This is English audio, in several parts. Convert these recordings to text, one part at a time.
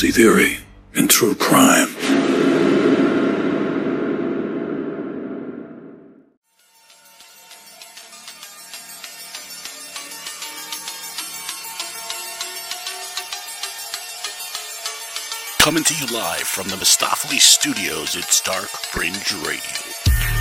conspiracy theory, and true crime. Coming to you live from the Mistopheles Studios, it's Dark Fringe Radio.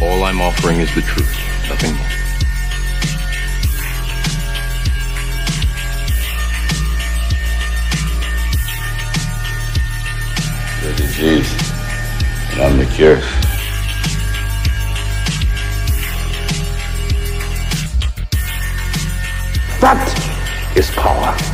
All I'm offering is the truth, nothing more. The disease, and I'm the cure. That is power.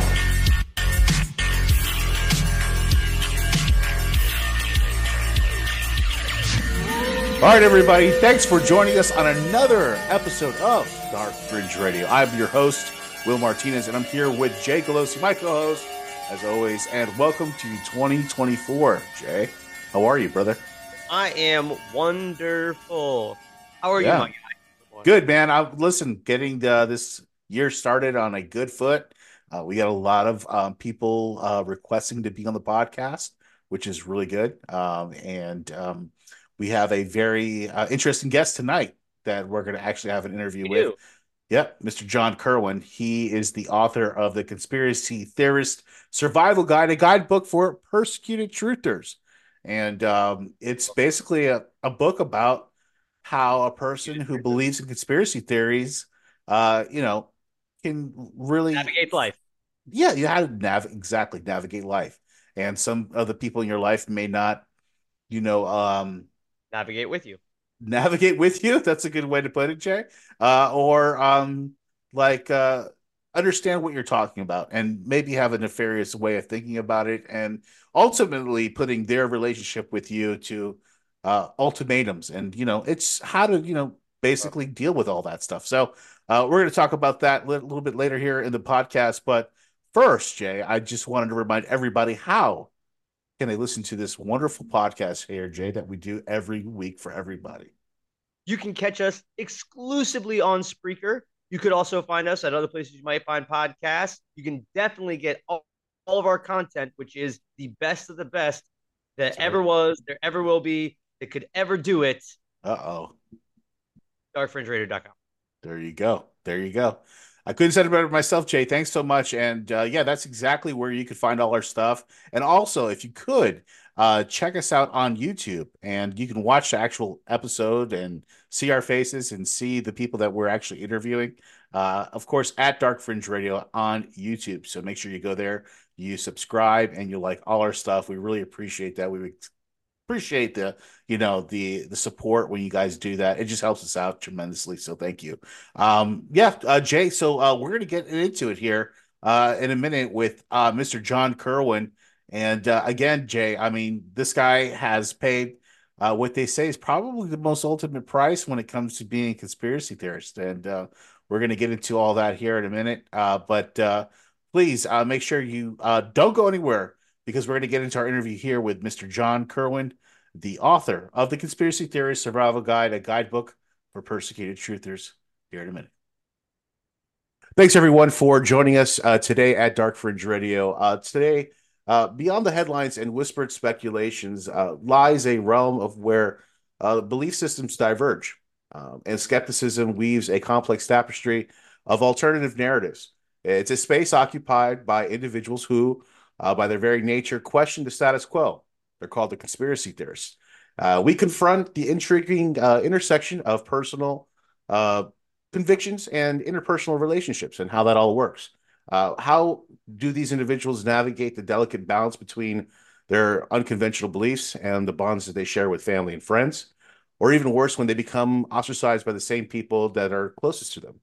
All right, everybody. Thanks for joining us on another episode of Dark Fringe Radio. I'm your host, Will Martinez, and I'm here with Jay Galosi, my co-host, as always. And welcome to 2024. Jay, how are you, brother? I am wonderful. How are Yeah. you, my guy? Good, man. I listen. Getting the, this year started on a good foot. Uh, we got a lot of um, people uh, requesting to be on the podcast, which is really good. Um, and um, we have a very uh, interesting guest tonight that we're going to actually have an interview with. Yep, Mr. John Kirwin. He is the author of the Conspiracy Theorist Survival Guide, a guidebook for persecuted truthers. And um, it's basically a, a book about how a person who believes in conspiracy theories, uh, you know, can really Navigate life. yeah, you how to nav exactly navigate life. And some of the people in your life may not, you know, um, Navigate with you. navigate with you. That's a good way to put it, Jay. Uh, or um, like uh, understand what you're talking about, and maybe have a nefarious way of thinking about it, and ultimately putting their relationship with you to uh, ultimatums. And you know, it's how to you know basically deal with all that stuff. So uh, we're going to talk about that a little, little bit later here in the podcast. But first, Jay, I just wanted to remind everybody how can they listen to this wonderful podcast here, Jay, that we do every week for everybody. You can catch us exclusively on Spreaker. You could also find us at other places you might find podcasts. You can definitely get all, all of our content, which is the best of the best that That's right. ever was, there ever will be, that could ever do it. Uh oh. Darkfringeradio.com. There you go. There you go. I couldn't say it better myself, Jay. Thanks so much. And uh, yeah, that's exactly where you could find all our stuff. And also, if you could, uh, check us out on YouTube and you can watch the actual episode and see our faces and see the people that we're actually interviewing. Uh, of course, at Dark Fringe Radio on YouTube. So make sure you go there, you subscribe, and you like all our stuff. We really appreciate that. We appreciate the you know the the support when you guys do that. It just helps us out tremendously so thank you. Um yeah uh jay so uh we're gonna get into it here uh in a minute with uh mr john kirwin. And uh, again jay i mean this guy has paid uh what they say is probably the most ultimate price when it comes to being a conspiracy theorist. And uh we're gonna get into all that here in a minute. Uh but uh please uh make sure you uh don't go anywhere because we're going to get into our interview here with Mr. John Kirwin, the author of the Conspiracy Theorist Survival Guide, a guidebook for persecuted truthers. Here in a minute. Thanks everyone for joining us uh, today at Dark Fringe Radio. Uh, today, uh, beyond the headlines and whispered speculations, uh, lies a realm of where uh, belief systems diverge, um, and skepticism weaves a complex tapestry of alternative narratives. It's a space occupied by individuals who uh, by their very nature, question the status quo. They're called the conspiracy theorists. Uh, we confront the intriguing uh, intersection of personal uh, convictions and interpersonal relationships and how that all works. Uh, how do these individuals navigate the delicate balance between their unconventional beliefs and the bonds that they share with family and friends? Or even worse, when they become ostracized by the same people that are closest to them.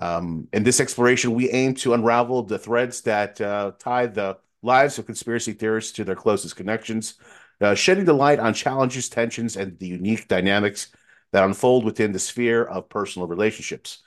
Um, in this exploration, we aim to unravel the threads that uh, tie the lives of conspiracy theorists to their closest connections, uh, shedding the light on challenges, tensions, and the unique dynamics that unfold within the sphere of personal relationships.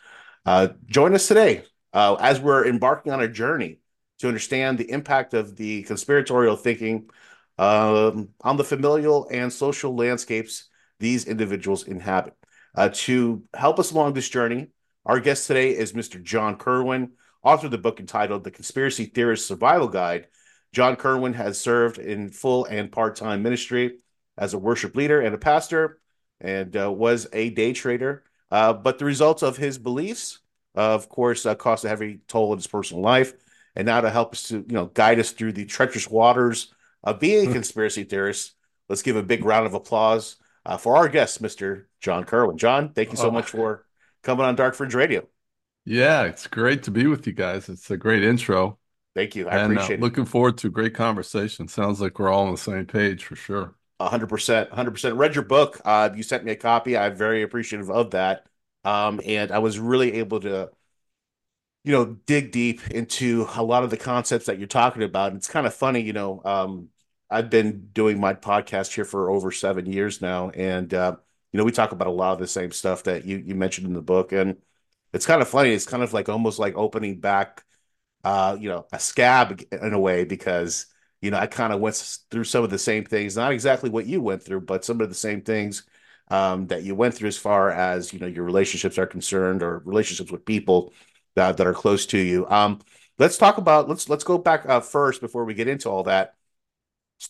Uh, join us today uh, as we're embarking on a journey to understand the impact of the conspiratorial thinking um, on the familial and social landscapes these individuals inhabit. Uh, to help us along this journey, our guest today is Mr. John Kirwin, author of the book entitled The Conspiracy Theorist Survival Guide. John Kirwin has served in full and part time ministry as a worship leader and a pastor, and uh, was a day trader. Uh, but the results of his beliefs, of course, uh, cost a heavy toll in his personal life. And now to help us to you know guide us through the treacherous waters of being a hmm. conspiracy theorist, let's give a big round of applause uh, for our guest, Mr. John Kirwin. John, thank you so oh. much for coming on Dark Fringe Radio. Yeah, it's great to be with you guys. It's a great intro. Thank you. I and, uh, appreciate uh, it. Looking forward to a great conversation. Sounds like we're all on the same page for sure. 100%. 100%. Read your book. Uh, you sent me a copy. I'm very appreciative of that. Um, and I was really able to, you know, dig deep into a lot of the concepts that you're talking about. It's kind of funny, you know, um, I've been doing my podcast here for over seven years now, and uh, you know we talk about a lot of the same stuff that you you mentioned in the book, and it's kind of funny. It's kind of like almost like opening back, uh, you know, a scab in a way because you know I kind of went through some of the same things, not exactly what you went through, but some of the same things um, that you went through as far as you know your relationships are concerned or relationships with people that that are close to you. Um, let's talk about let's let's go back uh, first before we get into all that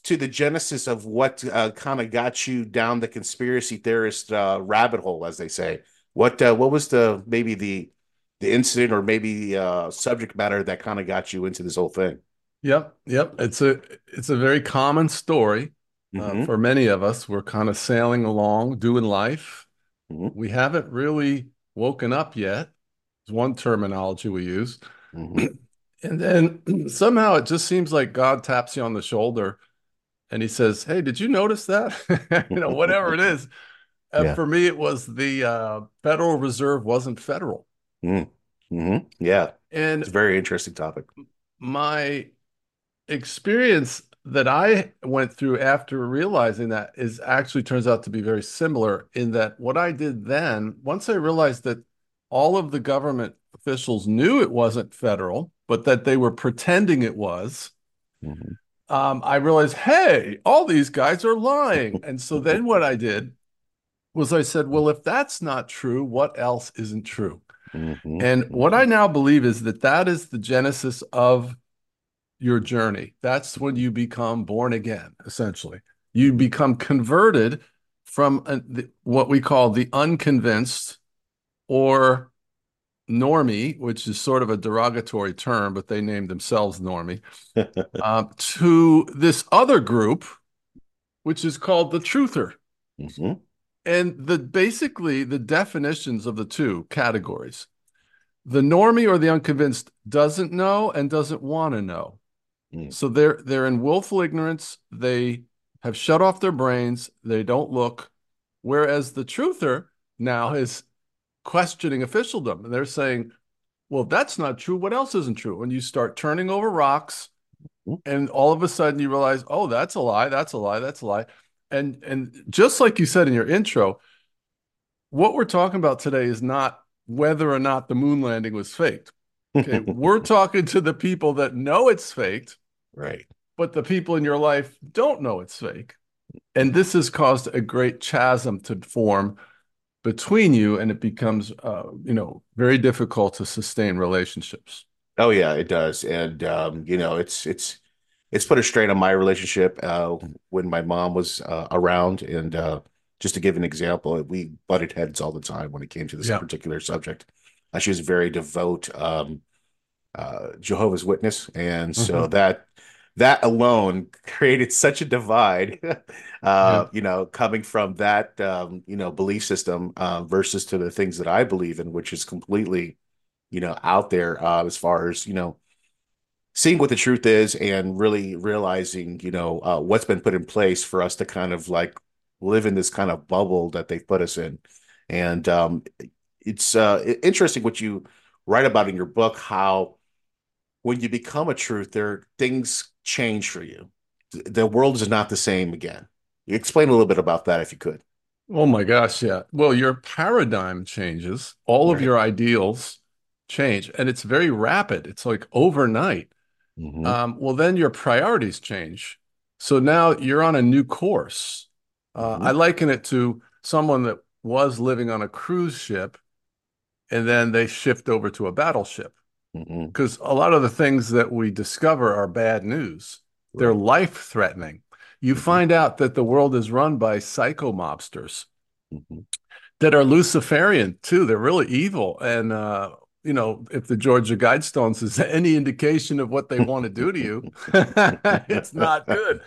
to the genesis of what uh, kind of got you down the conspiracy theorist uh, rabbit hole, as they say. What uh, what was the maybe the the incident or maybe uh, subject matter that kind of got you into this whole thing? Yep, yep. It's a it's a very common story uh, mm-hmm. for many of us. We're kind of sailing along, doing life. Mm-hmm. We haven't really woken up yet. It's one terminology we use. Mm-hmm. And then somehow it just seems like God taps you on the shoulder and he says, "Hey, did you notice that? you know, whatever it is." Uh, yeah. For me, it was the uh, Federal Reserve wasn't federal. Mm. Mm-hmm. Yeah, and it's a very interesting topic. My experience that I went through after realizing that is actually turns out to be very similar in that what I did then, once I realized that all of the government officials knew it wasn't federal, but that they were pretending it was. Mm-hmm um, I realized, hey, all these guys are lying. And so then what I did was I said, well, if that's not true, what else isn't true? Mm-hmm. And what I now believe is that that is the genesis of your journey. That's when you become born again, essentially. You become converted from a, the, what we call the unconvinced or normie, which is sort of a derogatory term, but they named themselves normie, uh, to this other group, which is called the truther. Mm-hmm. And the basically the definitions of the two categories. The normie or the unconvinced doesn't know and doesn't want to know. Mm. So they're they're in willful ignorance. They have shut off their brains. They don't look. Whereas the truther now is questioning officialdom. And they're saying, well, that's not true. What else isn't true? When you start turning over rocks, mm-hmm. and all of a sudden you realize, oh, that's a lie, that's a lie, that's a lie. And and just like you said in your intro, what we're talking about today is not whether or not the moon landing was faked. Okay, we're talking to the people that know it's faked, right? But the people in your life don't know it's fake. And this has caused a great chasm to form between you and it becomes uh, you know very difficult to sustain relationships oh yeah it does and um, you know it's it's it's put a strain on my relationship uh, when my mom was uh, around and uh, just to give an example we butted heads all the time when it came to this yeah. particular subject uh, she was a very devout um, uh, jehovah's witness and so mm-hmm. that that alone created such a divide uh yeah. you know coming from that um you know belief system uh, versus to the things that i believe in which is completely you know out there uh, as far as you know seeing what the truth is and really realizing you know uh, what's been put in place for us to kind of like live in this kind of bubble that they've put us in and um it's uh interesting what you write about in your book how when you become a truther, things change for you. The world is not the same again. Explain a little bit about that if you could. Oh my gosh, yeah. Well, your paradigm changes, all right. of your ideals change, and it's very rapid. It's like overnight. Mhm. um, well, then your priorities change. So now you're on a new course. Uh, Mhm. I liken it to someone that was living on a cruise ship and then they shift over to a battleship because a lot of the things that we discover are bad news. They're life threatening. You Mhm. find out that the world is run by psycho mobsters Mhm. that are Luciferian too. They're really evil. And, uh, you know, if the Georgia Guidestones is any indication of what they want to do to you, it's not good.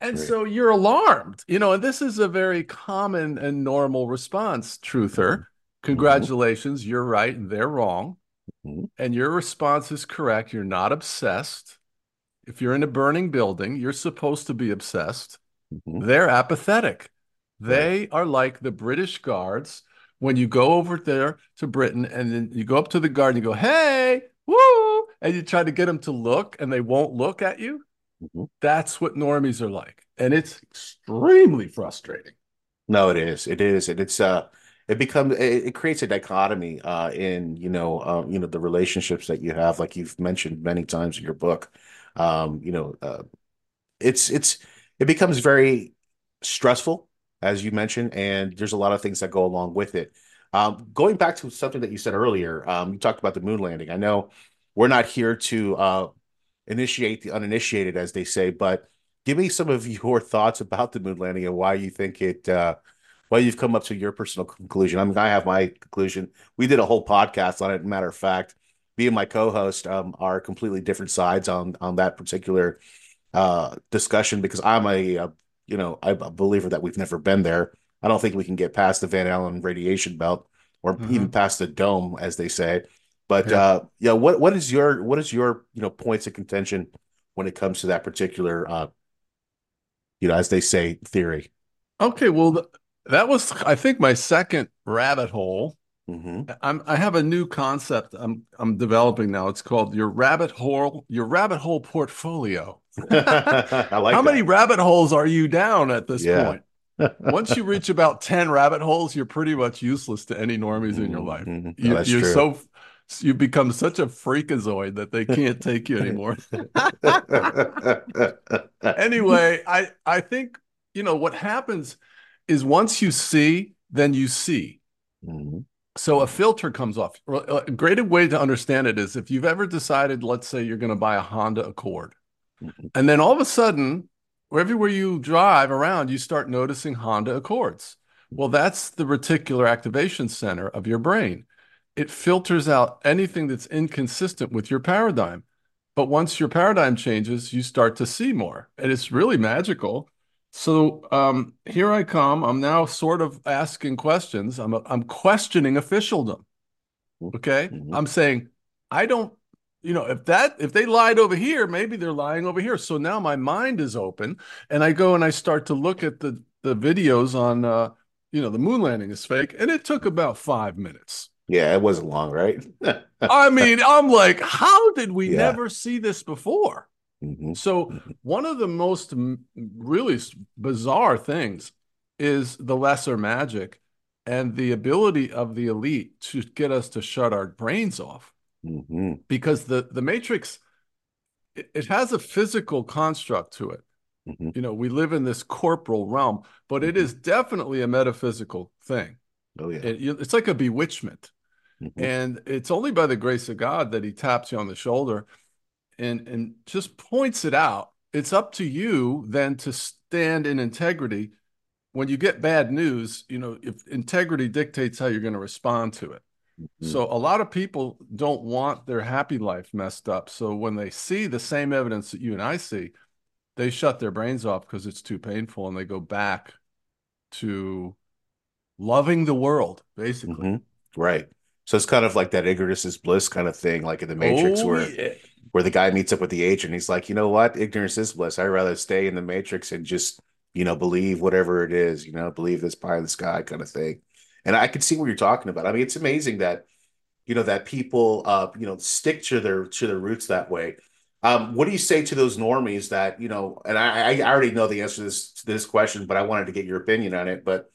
And Right. so you're alarmed, you know, and this is a very common and normal response, truther. Congratulations, you're right and they're wrong. Mhm. And your response is correct. You're not obsessed. If you're in a burning building, you're supposed to be obsessed. Mhm. They're apathetic. They are like the British guards when you go over there to Britain and then you go up to the guard and you go, hey, woo, and you try to get them to look and they won't look at you. Mhm. That's what normies are like. And it's extremely frustrating. No, it is. It is, and it's uh, it becomes it, it creates a dichotomy uh in you know uh, you know the relationships that you have, like you've mentioned many times in your book. Um, you know, uh, it's it's it becomes very stressful, as you mentioned, and there's a lot of things that go along with it. Um, going back to something that you said earlier, um, you talked about the moon landing. I know we're not here to uh initiate the uninitiated, as they say, but give me some of your thoughts about the moon landing and why you think it uh why you've come up to your personal conclusion. I mean, I have my conclusion. We did a whole podcast on it. Matter of fact, me and my co-host um, are completely different sides on on that particular uh, discussion because I'm a, uh you know I'm a believer that we've never been there. I don't think we can get past the Van Allen radiation belt or Mhm. even past the dome, as they say. But Yeah. uh, yeah, what what is your what is your you know points of contention when it comes to that particular uh, you know as they say theory? Okay, well, th- that was, I think, my second rabbit hole. hmm I'm, I have a new concept I'm I'm developing now. It's called your rabbit hole, your rabbit hole portfolio. I like How many that. rabbit holes are you down at this Yeah. point? Once you reach about 10 rabbit holes, you're pretty much useless to any normies in your life. Mhm. You, true. so you become such a freakazoid that they can't take you anymore. anyway, I I think you know what happens is once you see, then you see. Mhm. So a filter comes off. A great way to understand it is if you've ever decided, let's say you're going to buy a Honda Accord. And then all of a sudden, everywhere you drive around, you start noticing Honda Accords. Well, that's the reticular activation center of your brain. It filters out anything that's inconsistent with your paradigm. But once your paradigm changes, you start to see more, and it's really magical. So um, here I come. I'm now sort of asking questions. I'm I'm questioning officialdom. Okay, Mhm. I'm saying I don't. You know, if that if they lied over here, maybe they're lying over here. So now my mind is open, and I go and I start to look at the the videos on. Uh, you know, the moon landing is fake, and it took about five minutes. Yeah, it wasn't long, right? I mean, I'm like, how did we Yeah. never see this before? Mhm. So one of the most really bizarre things is the lesser magic and the ability of the elite to get us to shut our brains off Mhm. because the the matrix it, it has a physical construct to it. Mhm. You know, we live in this corporal realm, but it is definitely a metaphysical thing. Oh yeah. It, it's like a bewitchment. Mhm. And it's only by the grace of God that he taps you on the shoulder and and just points it out. It's up to you then to stand in integrity. When you get bad news, you know, if integrity dictates how you're going to respond to it. So a lot of people don't want their happy life messed up. So when they see the same evidence that you and I see, they shut their brains off because it's too painful and they go back to loving the world, basically. Mhm. Right. So it's kind of like that ignorance is bliss kind of thing, like in the Matrix, Oh, where yeah. where the guy meets up with the agent. He's like, you know what? Ignorance is bliss. I'd rather stay in the Matrix and just, you know, believe whatever it is, you know, believe this pie in the sky kind of thing. And I can see what you're talking about. I mean, it's amazing that, you know, that people, uh, you know, stick to their to their roots that way. Um, what do you say to those normies that, you know, and I, I already know the answer to this to this question, but I wanted to get your opinion on it. But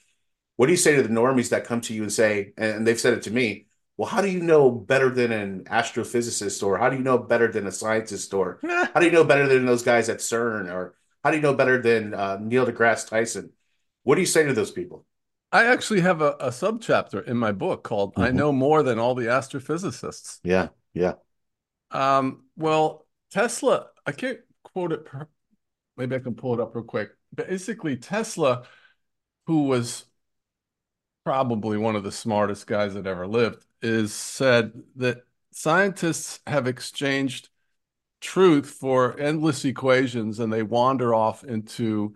what do you say to the normies that come to you and say, and they've said it to me, well, how do you know better than an astrophysicist, or how do you know better than a scientist, or how do you know better than those guys at CERN, or how do you know better than uh, Neil deGrasse Tyson? What do you say to those people? I actually have a, a subchapter in my book called I Mhm. Know More Than All the Astrophysicists. Yeah, yeah. Um, well, Tesla, I can't quote it. Per, maybe I can pull it up real quick. Basically, Tesla, who was probably one of the smartest guys that ever lived, is said that scientists have exchanged truth for endless equations and they wander off into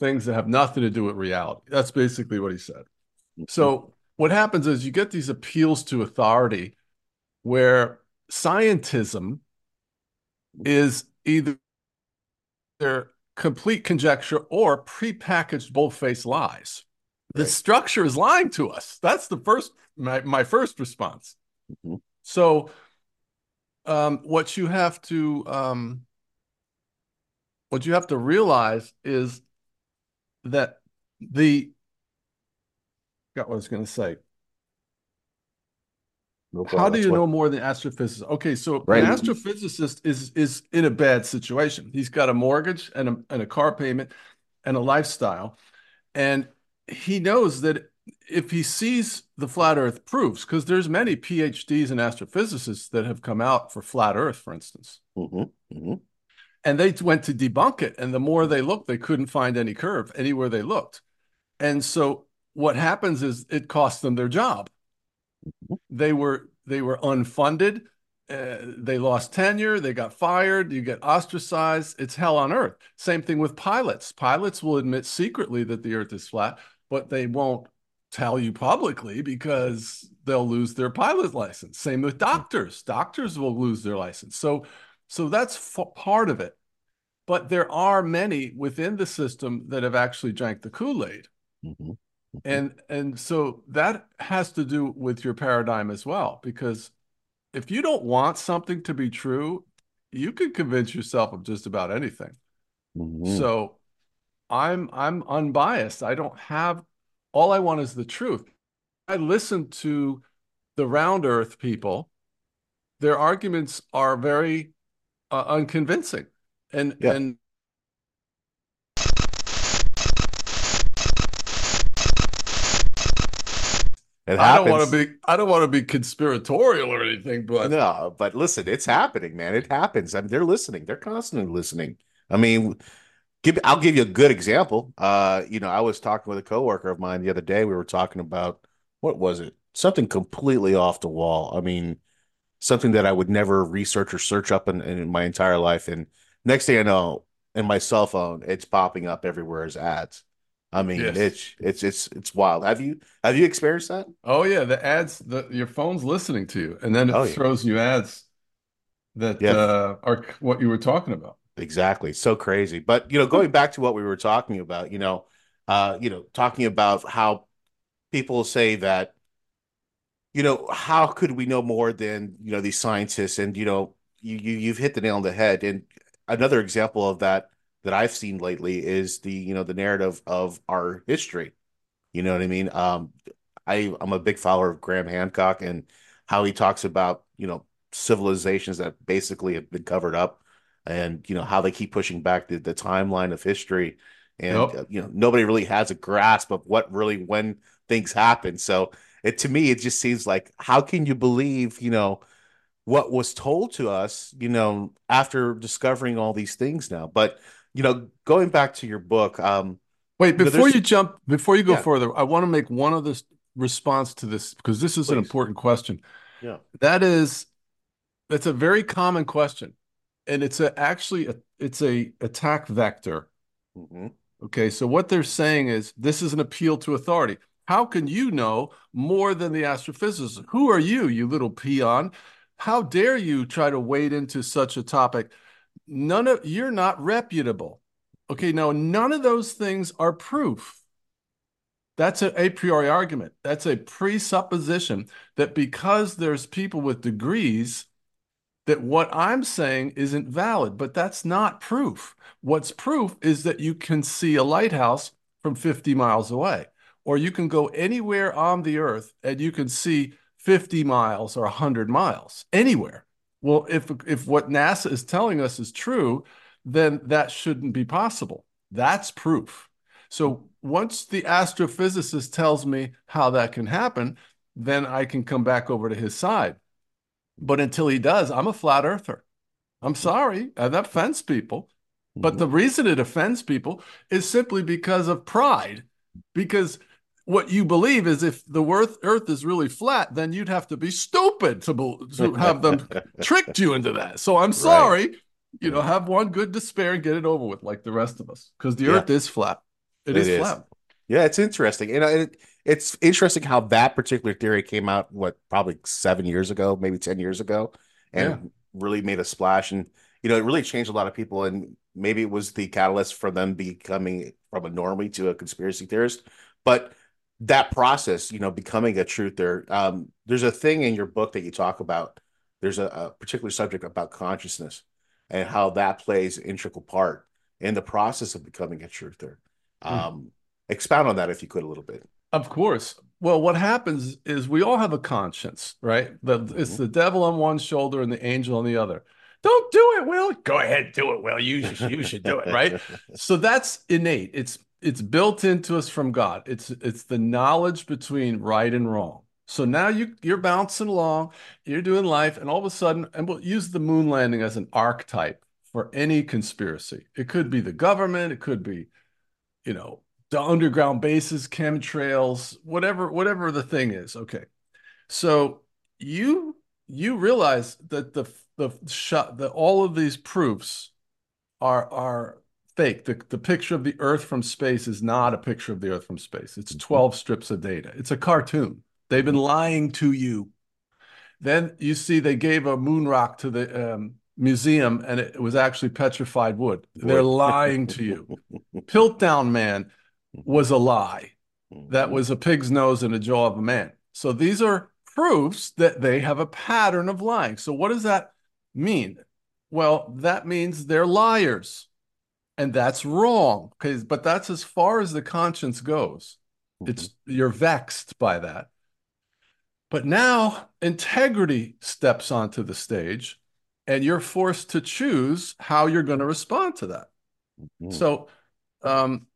things that have nothing to do with reality. That's basically what he said. So what happens is you get these appeals to authority where scientism is either complete conjecture or prepackaged bold-faced lies. The Right. structure is lying to us. That's the first my, my first response. Mhm. So um, what you have to um, what you have to realize is that the got what I was going to say. No How do you what- know more than astrophysicist? Okay, so Right. an astrophysicist is is in a bad situation. He's got a mortgage and a and a car payment and a lifestyle, and he knows that if he sees the flat Earth proofs, because there's many PhDs and astrophysicists that have come out for flat Earth, for instance, Mhm, mhm. And they went to debunk it, and the more they looked, they couldn't find any curve anywhere they looked, and so what happens is it costs them their job. They were they were unfunded uh, they lost tenure they got fired you get ostracized it's hell on earth. Same thing with pilots. Pilots will admit secretly that the earth is flat but they won't tell you publicly because they'll lose their pilot license. Same with doctors. Doctors will lose their license. So so that's f- part of it. But there are many within the system that have actually drank the kool-aid. Mhm. and and so that has to do with your paradigm as well because if you don't want something to be true you can convince yourself of just about anything. Mhm. so i'm i'm unbiased. I don't have all i want is the truth. I listen to the round earth people. Their arguments are very uh, unconvincing and Yeah. and It I don't want to be I don't want to be conspiratorial or anything, but No, but listen, it's happening, man. It happens. I mean, they're listening. They're constantly listening. I mean, give I'll give you a good example. Uh, you know, I was talking with a coworker of mine the other day. We were talking about what was it? Something completely off the wall. I mean, something that I would never research or search up in, in my entire life. And next thing I know, in my cell phone, it's popping up everywhere as ads. I mean, Yes. it's it's it's it's wild. Have you have you experienced that? oh yeah, the ads the your phone's listening to you, and then it Oh, yeah. throws you ads that Yeah. uh, are what you were talking about. Exactly. So crazy. But you know, going back to what we were talking about, you know, uh, you know, talking about how people say that, you know, how could we know more than, you know, these scientists? And, you know, you, you you've hit the nail on the head. And another example of that that I've seen lately is the, you know, the narrative of our history. You know what I mean? Um, I, I'm a big follower of Graham Hancock and how he talks about, you know, civilizations that basically have been covered up and, you know, how they keep pushing back the, the timeline of history. And, Yep. uh, you know, nobody really has a grasp of what really, when things happen. So it, to me, it just seems like, how can you believe, you know, what was told to us, you know, after discovering all these things now? But, you know, going back to your book, um, Wait, know, before there's- you jump, before you go Yeah. further, I want to make one other response to this because this is an important question. Yeah. That is, that's a very common question, and it's a actually a, it's a attack vector. mhm. Okay, so what they're saying is this is an appeal to authority. How can you know more than the astrophysicist? Who are you, you little peon? How dare you try to wade into such a topic? None of you're not reputable. Okay, now none of those things are proof. That's an a priori argument. That's a presupposition that because there's people with degrees, that what I'm saying isn't valid, but that's not proof. What's proof is that you can see a lighthouse from 50 miles away, or you can go anywhere on the earth and you can see 50 miles or 100 miles anywhere. Well, if if what NASA is telling us is true, then that shouldn't be possible. That's proof. So once the astrophysicist tells me how that can happen, then I can come back over to his side. But until he does, I'm a flat earther. I'm sorry, that offends people. But mm-hmm. the reason it offends people is simply because of pride. Because what you believe is if the earth, earth is really flat, then you'd have to be stupid to, bel- to have them tricked you into that. So I'm sorry, you know, have one good despair and get it over with, like the rest of us, because the Yeah. earth is flat. It it is, is. flat. Yeah, it's interesting. You uh, know, it, it's interesting how that particular theory came out, what, probably seven years ago, maybe 10 years ago, and really made a splash. And, you know, it really changed a lot of people. And maybe it was the catalyst for them becoming from a normie to a conspiracy theorist. But that process, you know, becoming a truther, um, there's a thing in your book that you talk about. There's a, a particular subject about consciousness and how that plays an integral part in the process of becoming a truther. Um, expound on that if you could a little bit. Of course. Well, what happens is we all have a conscience, right? The, It's the devil on one shoulder and the angel on the other. Don't do it, Will. Go ahead, do it, Will. You you should do it, right? so that's innate. It's it's built into us from God. It's it's the knowledge between right and wrong. So now you you're bouncing along, you're doing life, and all of a sudden, and we'll use the moon landing as an archetype for any conspiracy. It could be the government, it could be, you know, the underground bases, chemtrails, whatever, whatever the thing is. Okay. So you you realize that the the shot that all of these proofs are are fake. The the picture of the Earth from space is not a picture of the Earth from space. It's mm-hmm. 12 strips of data. It's a cartoon. They've been mm-hmm. lying to you. Then you see they gave a moon rock to the um, museum and it was actually petrified wood. They're lying to you. Piltdown Man mm-hmm. was a lie. That was a pig's nose and a jaw of a man. So these are proofs that they have a pattern of lying. So what does that mean? Well, that means they're liars. And that's wrong. Okay, but that's as far as the conscience goes. Mm-hmm. It's you're vexed by that. But now integrity steps onto the stage and you're forced to choose how you're going to respond to that. Mm-hmm. So um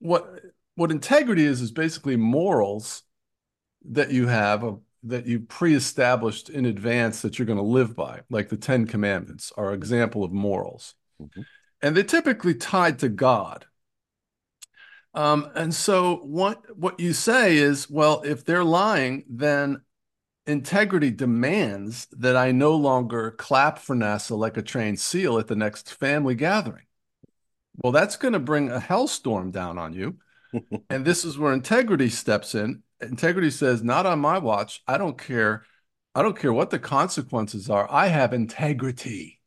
what what integrity is is basically morals that you have of, that you pre-established in advance that you're going to live by, like the Ten Commandments are an example of morals. Mm-hmm. And they're typically tied to God. Um, and so what what you say is, well, if they're lying, then integrity demands that I no longer clap for NASA like a trained seal at the next family gathering. Well, that's going to bring a hellstorm down on you. and this is where integrity steps in. Integrity says, not on my watch. I don't care. I don't care what the consequences are. I have integrity.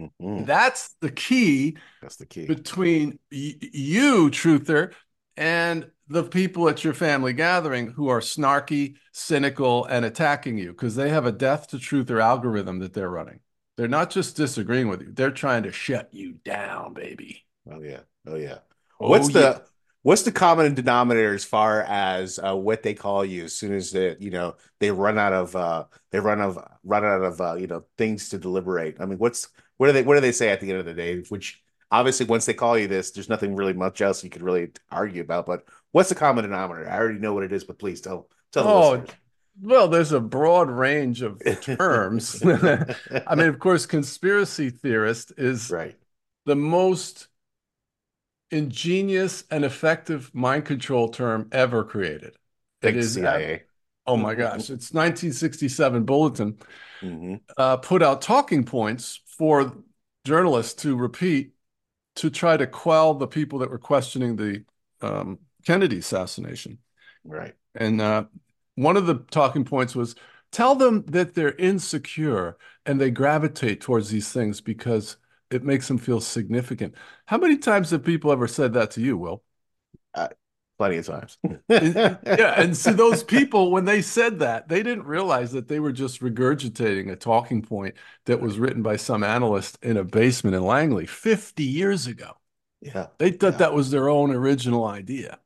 Mhm. That's the key That's the key. between y- you, truther, and the people at your family gathering who are snarky, cynical, and attacking you because they have a death to truther algorithm that they're running. They're not just disagreeing with you; they're trying to shut you down, baby. Oh yeah. Oh yeah. Oh, what's the yeah. what's the common denominator as far as uh, what they call you as soon as they you know they run out of uh they run of run out of uh, you know things to deliberate. I mean, what's what do they what do they say at the end of the day? Which obviously once they call you this, there's nothing really much else you could really argue about. But what's the common denominator? I already know what it is, but please tell tell the Oh, listeners. well, there's a broad range of terms. I mean, of course, conspiracy theorist is right. the most ingenious and effective mind control term ever created. Thanks, is CIA. Oh my gosh, it's 1967 Bulletin hmm uh, put out talking points for journalists to repeat to try to quell the people that were questioning the um, Kennedy assassination. Right. And uh, one of the talking points was tell them that they're insecure and they gravitate towards these things because it makes them feel significant. How many times have people ever said that to you, Will? Plenty of times. yeah, and so those people, when they said that, they didn't realize that they were just regurgitating a talking point that was written by some analyst in a basement in Langley 50 years ago. Yeah. They thought Yeah. that was their own original idea.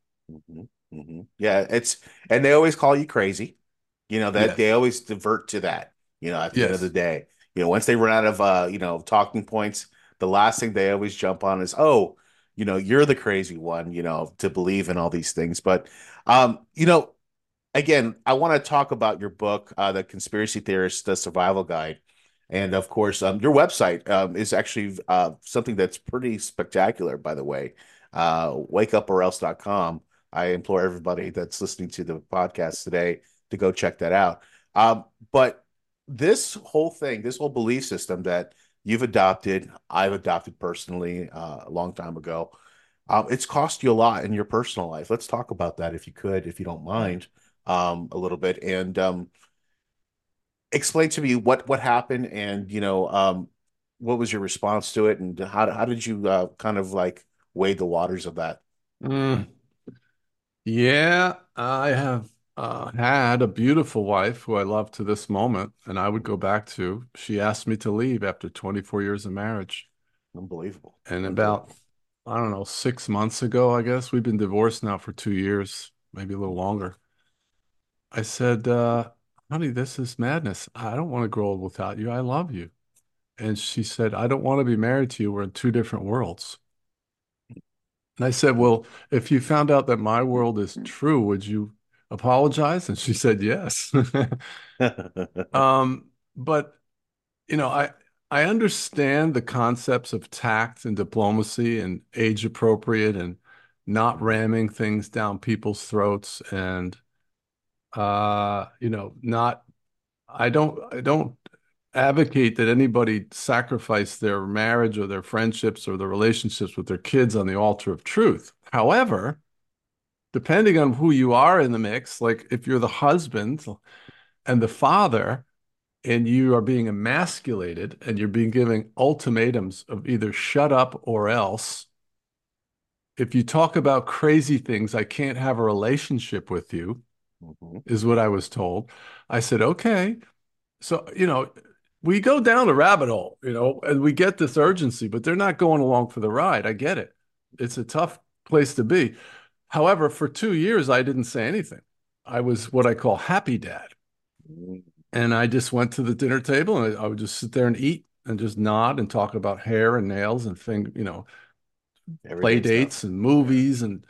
hmm hmm Yeah, it's and they always call you crazy. You know that Yes. they always divert to that. You know, at the end of the day, you know, once they run out of uh, you know, talking points, the last thing they always jump on is, oh, you know, you're the crazy one, you know, to believe in all these things. But um, you know, again, I want to talk about your book, uh, The Conspiracy Theorist, The Survival Guide. And of course, um, your website um, is actually uh, something that's pretty spectacular, by the way. Uh, wakeuporelse.com. I implore everybody that's listening to the podcast today to go check that out. Um, but this whole thing, this whole belief system that you've adopted, I've adopted personally uh, a long time ago, um, it's cost you a lot in your personal life. Let's talk about that if you could, if you don't mind, um, a little bit, and um, explain to me what what happened, and you know, um, what was your response to it, and how how did you uh, kind of like wade the waters of that? Mm. Yeah, I have uh, had a beautiful wife who I love to this moment, and I would go back to. She asked me to leave after 24 years of marriage. Unbelievable. And about, I don't know, six months ago, I guess, we've been divorced now for two years, maybe a little longer. I said, uh, honey, this is madness. I don't want to grow old without you. I love you. And she said, I don't want to be married to you. We're in two different worlds. And I said, Well, if you found out that my world is true, would you apologize? And she said, Yes. Um, but you know, I I understand the concepts of tact and diplomacy and age appropriate and not ramming things down people's throats and uh, you know, not I don't I don't advocate that anybody sacrifice their marriage or their friendships or their relationships with their kids on the altar of truth. However, depending on who you are in the mix, like if you're the husband and the father and you are being emasculated and you're being given ultimatums of either shut up or else, if you talk about crazy things, I can't have a relationship with you, Mhm. is what I was told. I said, okay. So, you know, we go down the rabbit hole, you know, and we get this urgency, but they're not going along for the ride. I get it. It's a tough place to be. However, for two years, I didn't say anything. I was what I call happy dad. And I just went to the dinner table and I would just sit there and eat and just nod and talk about hair and nails and thing, you know, play dates stuff. and movies and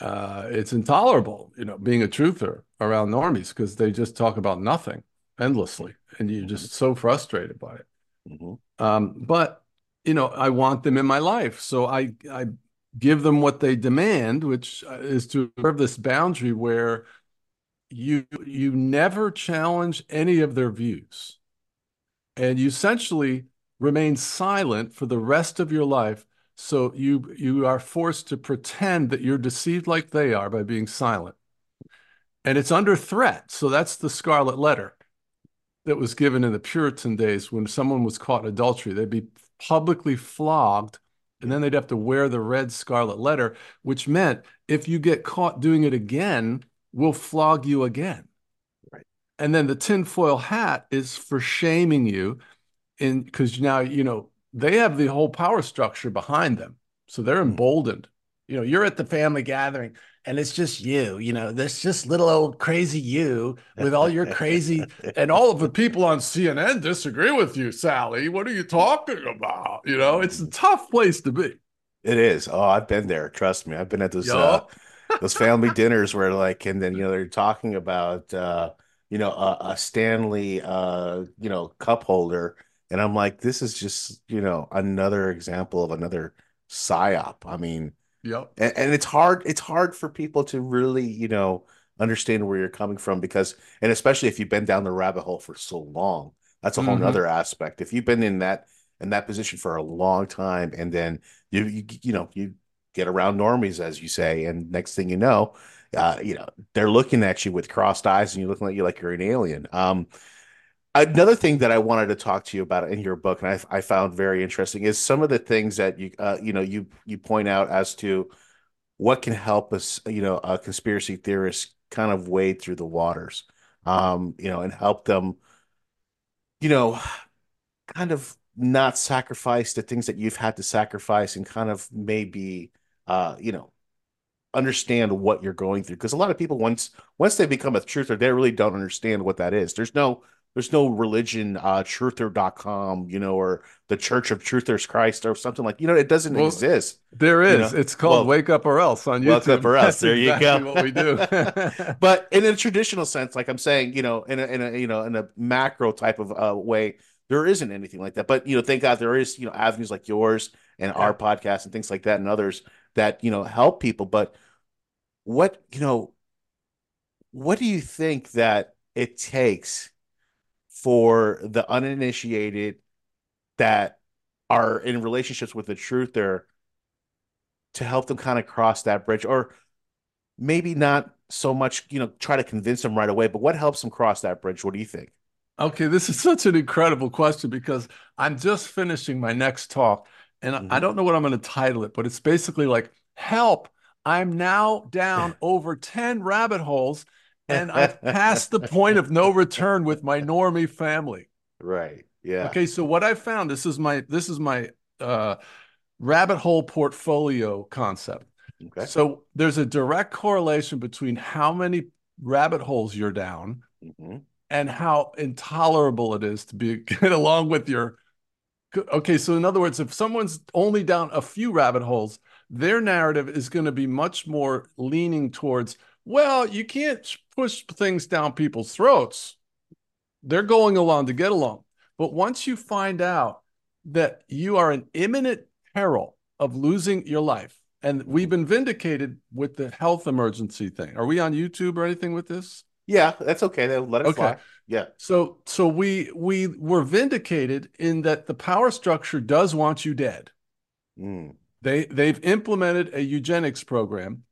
uh, it's intolerable, you know, being a truther around normies because they just talk about nothing endlessly, and you're just so frustrated by it. Mhm. Um, but you know, I want them in my life, so I I give them what they demand, which uh, is to observe this boundary where you you never challenge any of their views, and you essentially remain silent for the rest of your life. So you you are forced to pretend that you're deceived like they are by being silent. And it's under threat. So that's the scarlet letter that was given in the Puritan days when someone was caught in adultery. They'd be publicly flogged and then they'd have to wear the red scarlet letter, which meant if you get caught doing it again, we'll flog you again. Right. And then the tinfoil hat is for shaming you in because now you know they have the whole power structure behind them so they're hmm. emboldened you know you're at the family gathering and it's just you you know this just little old crazy you with all your crazy and all of the people on cnn disagree with you sally what are you talking about you know it's a tough place to be It is. Oh, I've been there. Trust me. I've been at those uh, those family dinners where like, and then you know they're talking about uh, you know a, a Stanley uh, you know cup holder, and I'm like, this is just you know another example of another psyop. I mean, yep and, and it's hard. It's hard for people to really you know understand where you're coming from because, and especially if you've been down the rabbit hole for so long, that's a whole Mhm. nother aspect. If you've been in that in that position for a long time, and then you you you know you get around normies as you say, and next thing you know, uh, you know they're looking at you with crossed eyes, and you're looking at you like you're an alien. Um, another thing that I wanted to talk to you about in your book, and I, I found very interesting, is some of the things that you uh, you know you you point out as to what can help us, you know, a conspiracy theorist kind of wade through the waters, um, you know, and help them, you know, kind of not sacrifice the things that you've had to sacrifice and kind of maybe, uh, you know, understand what you're going through. Because a lot of people once once they become a truther they really don't understand what that is. There's no there's no religion uh truther.com you know or the church of truthers christ or something like you know it doesn't Well, exist there is You know? It's called Well, Wake Up or Else on youtube Wake. Up or Else. There you go. what we do. but in a traditional sense like i'm saying you know in a, in a you know in a macro type of uh, way there isn't anything like that but you know thank god there is you know avenues like yours and our podcast and things like that and others that you know help people but what you know what do you think that it takes for the uninitiated that are in relationships with the truther to help them kind of cross that bridge or maybe not so much you know try to convince them right away but what helps them cross that bridge? What do you think? Okay, this is such an incredible question because I'm just finishing my next talk and I- I don't know what I'm going to title it, but it's basically like, help, I'm now down over 10 rabbit holes and I've passed the point of no return with my normie family. right yeah Okay, so what I found, this is my this is my uh rabbit hole portfolio concept. okay So there's a direct correlation between how many rabbit holes you're down Mhm. and how intolerable it is to be get along with your okay so in other words if someone's only down a few rabbit holes their narrative is going to be much more leaning towards well you can't push things down people's throats. They're going along to get along. But once you find out that you are in imminent peril of losing your life and we've been vindicated with the health emergency thing. Are we on youtube or anything with this? Yeah that's okay. They'll let it Okay. fly. Yeah. So so we we were vindicated in that the power structure does want you dead. Mm. They they've implemented a eugenics program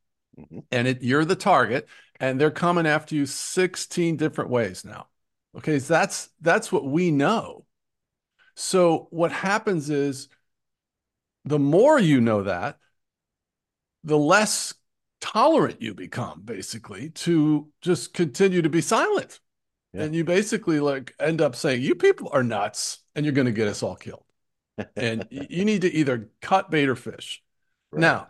Mhm. and it you're the target and they're coming after you 16 different ways now. Okay, so that's that's what we know. So what happens is the more you know that, the less tolerant you become basically to just continue to be silent. Yeah. And you basically like end up saying, You people are nuts and you're going to get us all killed. and you need to either cut bait or fish. Right. Now,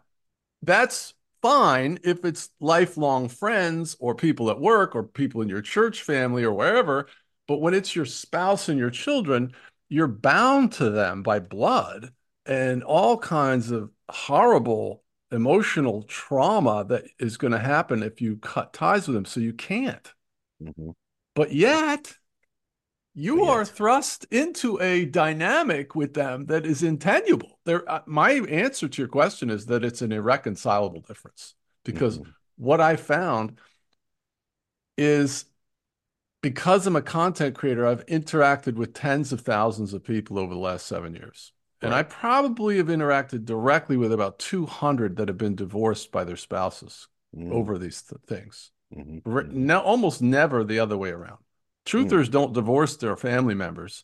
that's fine if it's lifelong friends or people at work or people in your church family or wherever. But when it's your spouse and your children, you're bound to them by blood and all kinds of horrible emotional trauma that is going to happen if you cut ties with them. So you can't. Mhm. But yet, you are thrust into a dynamic with them that is intangible. There, uh, my answer to your question is that it's an irreconcilable difference because Mhm. what I found is because I'm a content creator, I've interacted with tens of thousands of people over the last seven years. And I probably have interacted directly with about 200 that have been divorced by their spouses Mm. over these th- things. Mhm. Re- Mhm. No, almost never the other way around. Hmm. Truthers don't divorce their family members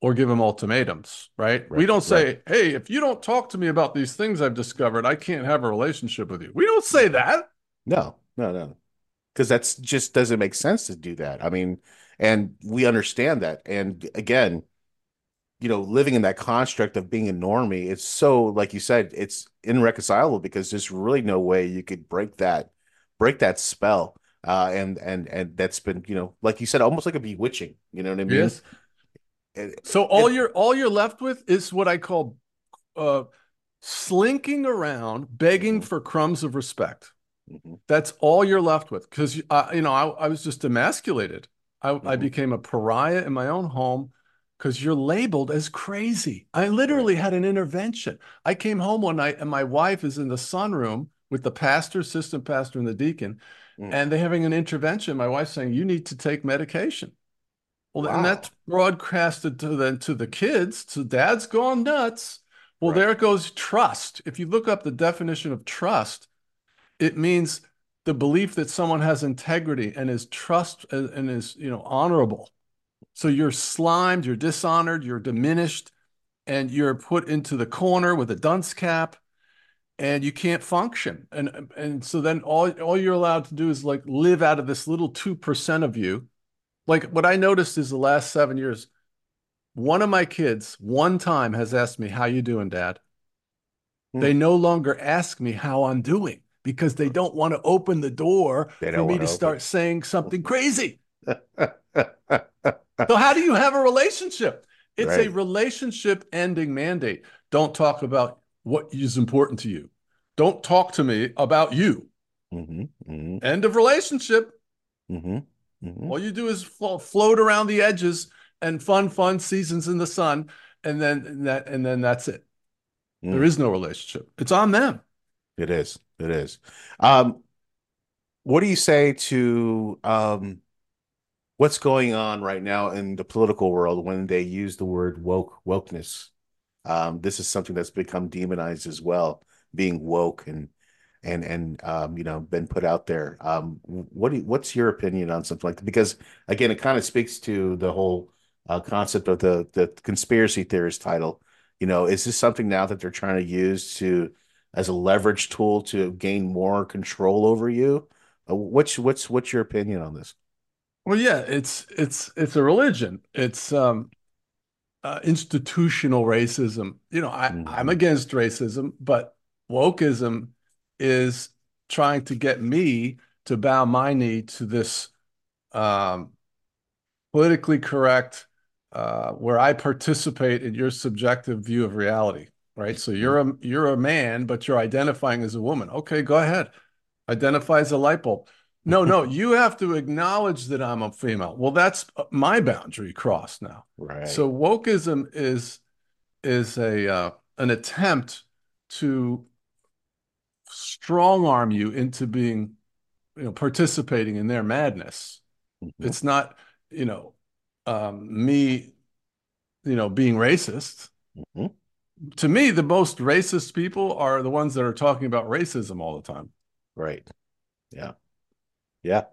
or give them ultimatums, right? We don't say, "Hey, if you don't talk to me about these things I've discovered, I can't have a relationship with you." We don't say that. No, no, no. Because that's just doesn't make sense to do that. I mean, and we understand that. And again, you know, living in that construct of being a normie, it's so, like you said, it's irreconcilable because there's really no way you could break that, break that spell. Uh, and and and that's been, you know, like you said, almost like a bewitching. You know what I mean? Yes. It- So all If- you're all you're left with is what I call uh, slinking around, begging Mhm. for crumbs of respect. Mhm. That's all you're left with because uh, you know I, I was just emasculated. I, I Mhm. became a pariah in my own home because you're labeled as crazy. I literally had an intervention. I came home one night and my wife is in the sunroom with the pastor, assistant pastor, and the deacon, Mm. and they're having an intervention. My wife's saying, "You need to take medication." Well, and that's broadcasted to the to the kids. So dad's gone nuts. Well, Right. there it goes. Trust. If you look up the definition of trust, it means the belief that someone has integrity and is trust and is you know honorable. So you're slimed, you're dishonored, you're diminished, and you're put into the corner with a dunce cap, and you can't function. And and so then all all you're allowed to do is like live out of this little two percent of you. Like what I noticed is the last seven years, one of my kids one time has asked me, "How you doing, Dad?" Hmm. They no longer ask me how I'm doing. because they don't want to open the door for me to open. start saying something crazy. So how do you have a relationship? It's a relationship ending mandate. Don't talk about what is important to you. Don't talk to me about you. hmm hmm End of relationship. hmm hmm All you do is flo- float around the edges and fun, fun seasons in the sun, and then and that and then that's it. There Mm. is no relationship. It's on them. It is. It is. Um, what do you say to um, what's going on right now in the political world when they use the word woke wokeness? Um, this is something that's become demonized as well, being woke and and and um, you know been put out there. Um, what do you, what's your opinion on something like that? Because again, it kind of speaks to the whole uh, concept of the the conspiracy theorist title. You know, is this something now that they're trying to use to as a leverage tool to gain more control over you? Uh, what's what's what's your opinion on this? Well, yeah, it's it's it's a religion. It's um uh, institutional racism. You know, I, Mhm. I'm against racism, but wokeism is trying to get me to bow my knee to this um, politically correct, uh, where I participate in your subjective view of reality, right? So you're a you're a man, but you're identifying as a woman. Okay, go ahead. Identify as a light bulb. No, no, you have to acknowledge that I'm a female. Well, that's my boundary crossed now. Right. So wokeism is is a uh, an attempt to strong arm you into being, you know, participating in their madness. Mhm. It's not, you know, um, me, you know, being racist. Mhm. To me, the most racist people are the ones that are talking about racism all the time. Right. Yeah. Yeah.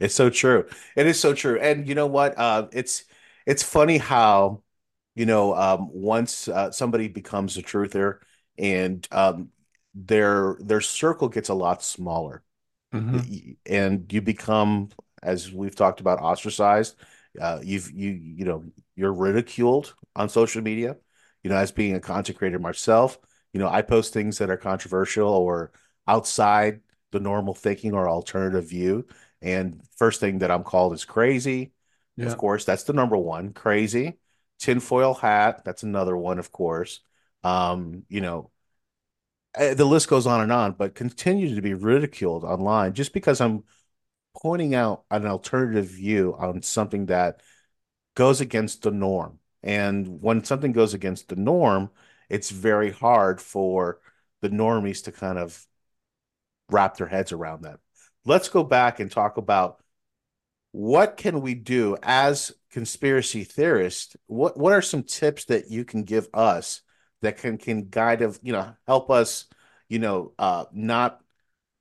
It's so true. It is so true. And you know what? Uh, it's it's funny how, you know, um, once uh, somebody becomes a truther and um, their their circle gets a lot smaller. Mhm. and you become, as we've talked about, ostracized. Uh, you've you you know you're ridiculed on social media. You know, as being a content creator myself, you know, I post things that are controversial or outside the normal thinking or alternative view. And first thing that I'm called is crazy. Yeah. Of course, that's the number one. Crazy. Tinfoil hat, that's another one, of course. Um, you know, uh, the list goes on and on, but continue to be ridiculed online just because I'm pointing out an alternative view on something that goes against the norm. And when something goes against the norm, it's very hard for the normies to kind of wrap their heads around that. Let's go back and talk about what can we do as conspiracy theorists? What what are some tips that you can give us that can can guide of, you know, help us, you know, uh not,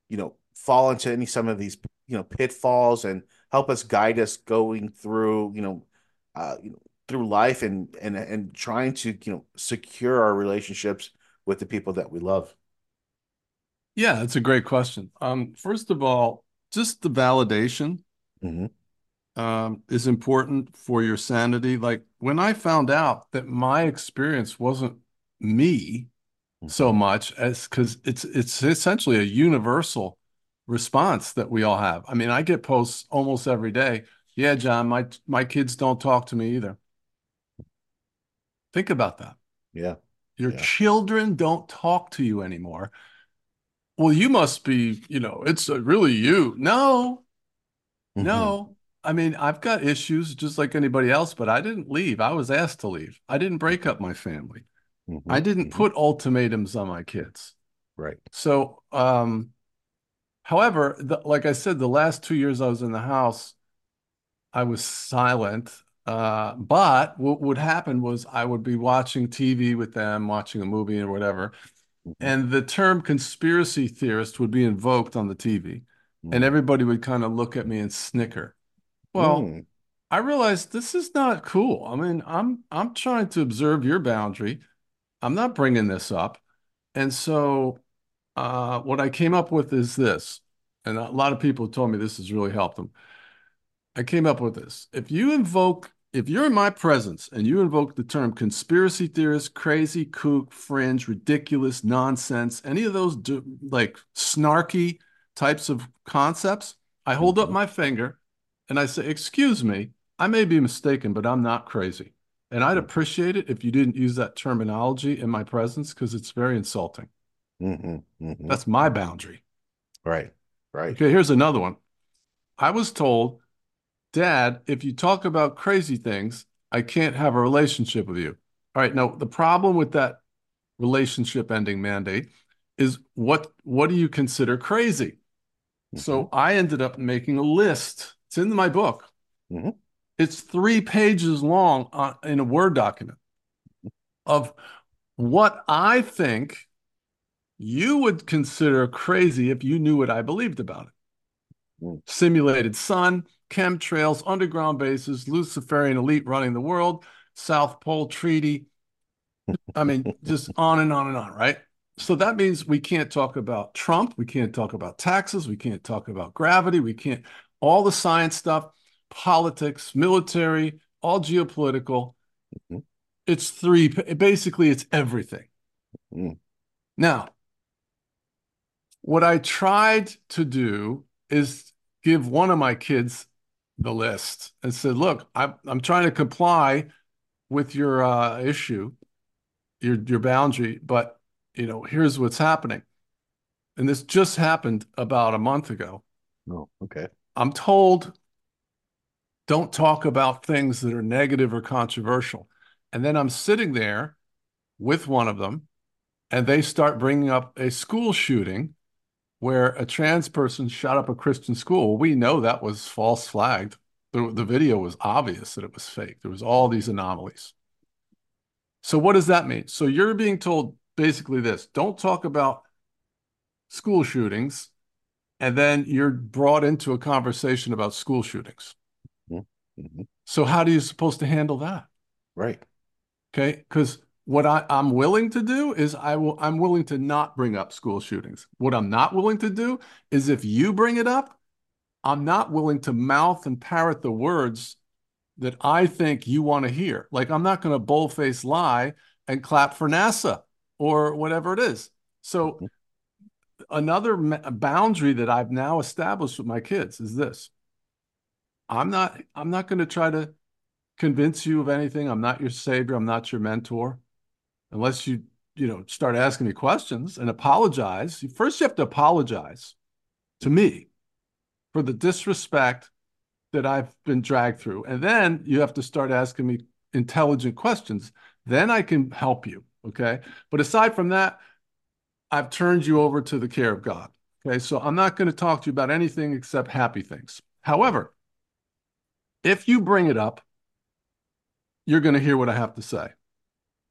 you know, fall into any some of these, you know, pitfalls and help us guide us going through, you know, uh you know, through life and and and trying to, you know, secure our relationships with the people that we love. Yeah, that's a great question. Um, first of all, just the validation hmm um, is important for your sanity. Like when I found out that my experience wasn't me so much as because it's it's essentially a universal response that we all have. I mean, I get posts almost every day. Yeah, John, my my kids don't talk to me either. Think about that. Yeah. Your Yeah. children don't talk to you anymore. Well, you must be, you know, it's uh, really you. No, Mhm. no. I mean, I've got issues just like anybody else, but I didn't leave. I was asked to leave. I didn't break up my family. Mhm. I didn't Mhm. put ultimatums on my kids. Right. So, um, however, the, like I said, the last two years I was in the house, I was silent. Uh, but what would happen was I would be watching TV with them, watching a movie or whatever, and the term conspiracy theorist would be invoked on the TV, and everybody would kind of look at me and snicker. Well, Mm. I realized this is not cool. I mean, I'm I'm trying to observe your boundary. I'm not bringing this up. And so uh, what I came up with is this, and a lot of people told me this has really helped them. I came up with this. If you invoke if you're in my presence and you invoke the term conspiracy theorist, crazy, kook, fringe, ridiculous, nonsense, any of those do, like snarky types of concepts, I hold up my finger and I say, Excuse me, I may be mistaken, but I'm not crazy. And I'd appreciate it if you didn't use that terminology in my presence because it's very insulting. hmm hmm That's my boundary. Right. Right. Okay, here's another one. I was told, Dad, if you talk about crazy things, I can't have a relationship with you. All right, now the problem with that relationship ending mandate is what what do you consider crazy? So I ended up making a list. It's in my book. Mhm. It's three pages long uh, in a Word document of what I think you would consider crazy if you knew what I believed about it. Simulated sun, chemtrails, underground bases, Luciferian elite running the world, South Pole Treaty. I mean, just on and on and on, right? So that means we can't talk about Trump. We can't talk about taxes. We can't talk about gravity. We can't, all the science stuff, politics, military, all geopolitical. Mhm. It's three, basically, it's everything. Mm. Now, what I tried to do is give one of my kids the list and said, look, I'm, I'm trying to comply with your uh, issue, your, your boundary, but you know, here's what's happening. And this just happened about a month ago. Oh, okay. I'm told don't talk about things that are negative or controversial. And then I'm sitting there with one of them, and they start bringing up a school shooting where a trans person shot up a Christian school. We know that was false flagged. The, the video was obvious that it was fake. There was all these anomalies. So what does that mean? So you're being told basically this: don't talk about school shootings, and then you're brought into a conversation about school shootings. Mhm. So how do you supposed to handle that? Right. Okay, because what I, I'm willing to do is I will I'm willing to not bring up school shootings. What I'm not willing to do is if you bring it up, I'm not willing to mouth and parrot the words that I think you want to hear. Like I'm not going to bullface lie and clap for NASA or whatever it is. So mm-hmm. another ma- boundary that I've now established with my kids is this. I'm not I'm not going to try to convince you of anything. I'm not your savior. I'm not your mentor. Unless you, you know, start asking me questions and apologize. First, you have to apologize to me for the disrespect that I've been dragged through. And then you have to start asking me intelligent questions. Then I can help you. Okay. But aside from that, I've turned you over to the care of God. Okay. So I'm not going to talk to you about anything except happy things. However, if you bring it up, you're going to hear what I have to say.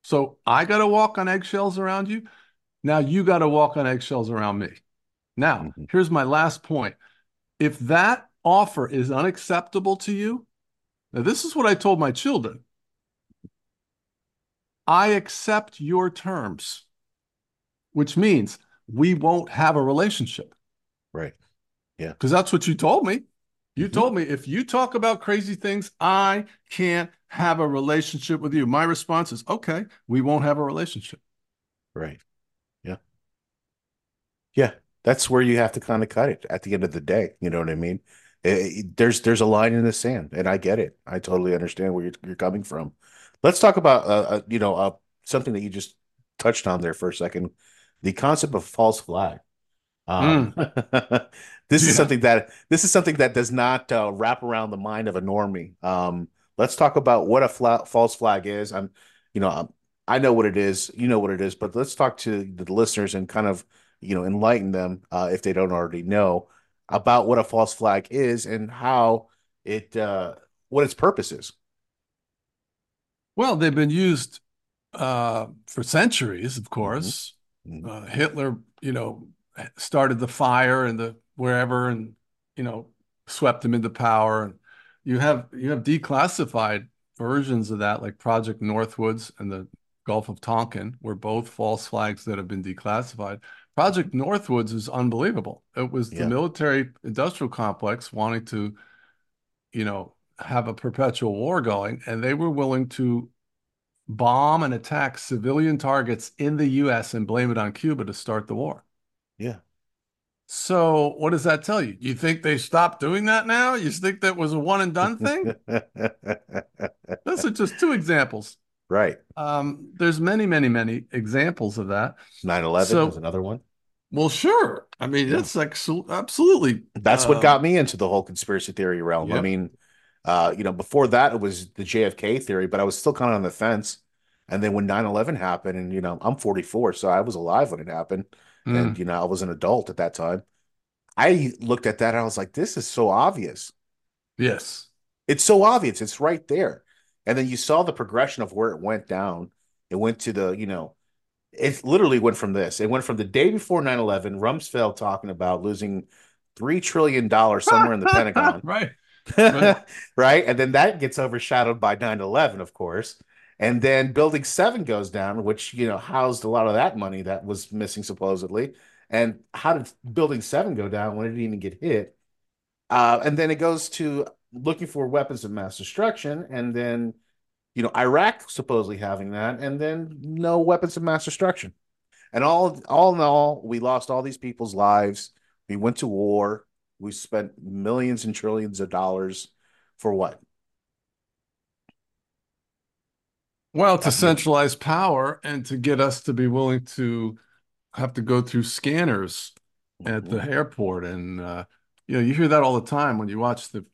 So I got to walk on eggshells around you. Now you got to walk on eggshells around me. Now, Mhm. here's my last point. If that offer is unacceptable to you, now this is what I told my children. I accept your terms, which means we won't have a relationship Right. Yeah. Because that's what you told me. You Mhm. told me if you talk about crazy things, I can't have a relationship with you. My response is, okay, we won't have a relationship. Right. Yeah. Yeah. That's where you have to kind of cut it at the end of the day. You know what I mean? Eh, eh, there's there's a line in the sand, and I get it. I totally understand where you're, you're coming from. Let's talk about uh, uh you know uh something that you just touched on there for a second, the concept of false flag. Um, this is something that this is something that does not uh, wrap around the mind of a normie. Um, let's talk about what a fla false flag is. I'm, you know, um, I know what it is. You know what it is, but let's talk to the listeners and kind of, you know, enlighten them uh, if they don't already know about what a false flag is and how it, uh, what its purpose is. Well, they've been used uh, for centuries, of course. Mhm. Uh, Hitler, you know, started the fire and the wherever, and you know, swept them into power. And you have you have declassified versions of that, like Project Northwoods and the Gulf of Tonkin, were both false flags that have been declassified. Project Northwoods is unbelievable. It was the Yeah. military industrial complex wanting to, you know, have a perpetual war going, and they were willing to bomb and attack civilian targets in the US and blame it on Cuba to start the war. Yeah. So, what does that tell you? You think they stopped doing that now? You think that was a one and done thing? Those are just two examples. right. Um, there's many, many, many examples of that. 9 11 So- was another one. Well, sure. I mean, Yeah. that's like so- absolutely. That's uh, what got me into the whole conspiracy theory realm. I mean, uh, you know, before that it was the JFK theory, but I was still kind of on the fence. And then when 9-11 happened, and you know, I'm 44, so I was alive when it happened. Mm, And you know, I was an adult at that time. I looked at that and I was like, this is so obvious. yes. It's so obvious. It's right there. And then you saw the progression of where it went down. It went to the, you know, it literally went from this. It went from the day before 9-11, Rumsfeld talking about losing three trillion dollars somewhere in the Pentagon. right. right? And then that gets overshadowed by 9-11, of course. And then Building 7 goes down, which, you know, housed a lot of that money that was missing supposedly. And how did Building 7 go down when it didn't even get hit? Uh, and then it goes to looking for weapons of mass destruction. And then, you know, Iraq supposedly having that. And then no weapons of mass destruction. And all, all in all, we lost all these people's lives. We went to war. We spent millions and trillions of dollars for what? Well, to centralize power and to get us to be willing to have to go through scanners at the airport. And, uh, you know, you hear that all the time when you watch the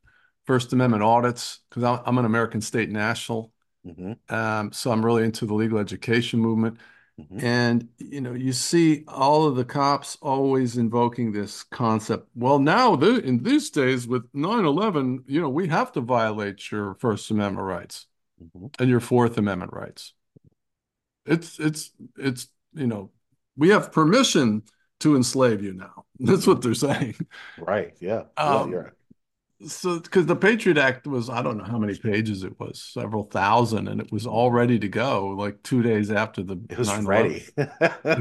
First Amendment audits, because I'm, I'm an American state national. Mhm, Um, so I'm really into the legal education movement. mhm. And, you know, you see all of the cops always invoking this concept. Well, now th in these days with 9/11, you know, we have to violate your First Amendment rights Mhm. and your Fourth Amendment rights. It's it's it's you know, we have permission to enslave you now. That's what they're saying. Right. Yeah. Yeah, Um, you're right. So, because the Patriot Act was, I don't know how many pages it was, several thousand, and it was all ready to go like two days after the It was 9/11. ready.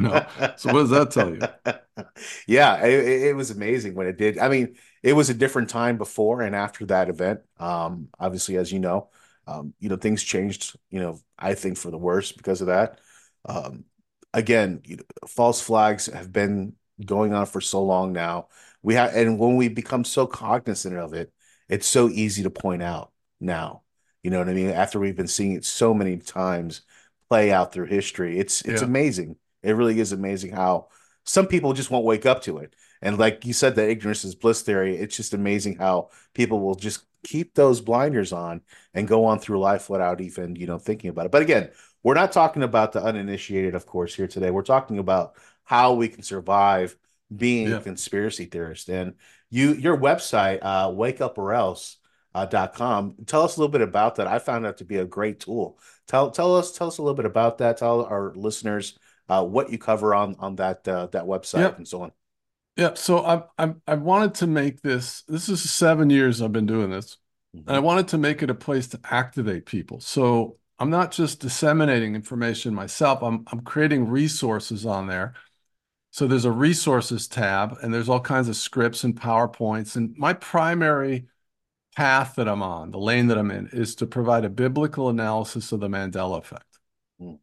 know, so what does that tell you? Yeah, it, it- it was amazing when it did. I mean, it was a different time before and after that event. Um, obviously, as you know, um, you know, things changed, you know, I think for the worse because of that. Um, again, you know, false flags have been going on for so long now. We have, and when we become so cognizant of it, it's so easy to point out now. You know what I mean? After we've been seeing it so many times play out through history, it's it's Yeah. amazing. It really is amazing how some people just won't wake up to it. And like you said, the ignorance is bliss theory. It's just amazing how people will just keep those blinders on and go on through life without even, you know, thinking about it. But again, we're not talking about the uninitiated, of course, here today. We're talking about how we can survive being Yeah. a conspiracy theorist. And you, your website, uh, wakeuporelse, uh, dot com. Tell us a little bit about that. I found that to be a great tool. Tell tell us tell us a little bit about that. Tell our listeners uh, what you cover on on that uh, that website Yep. and so on. Yeah, so I I I wanted to make this. This is seven years I've been doing this, and I wanted to make it a place to activate people. So I'm not just disseminating information myself. I'm I'm creating resources on there. So there's a resources tab, and there's all kinds of scripts and PowerPoints. And my primary path that I'm on, the lane that I'm in, is to provide a biblical analysis of the Mandela effect. Mm.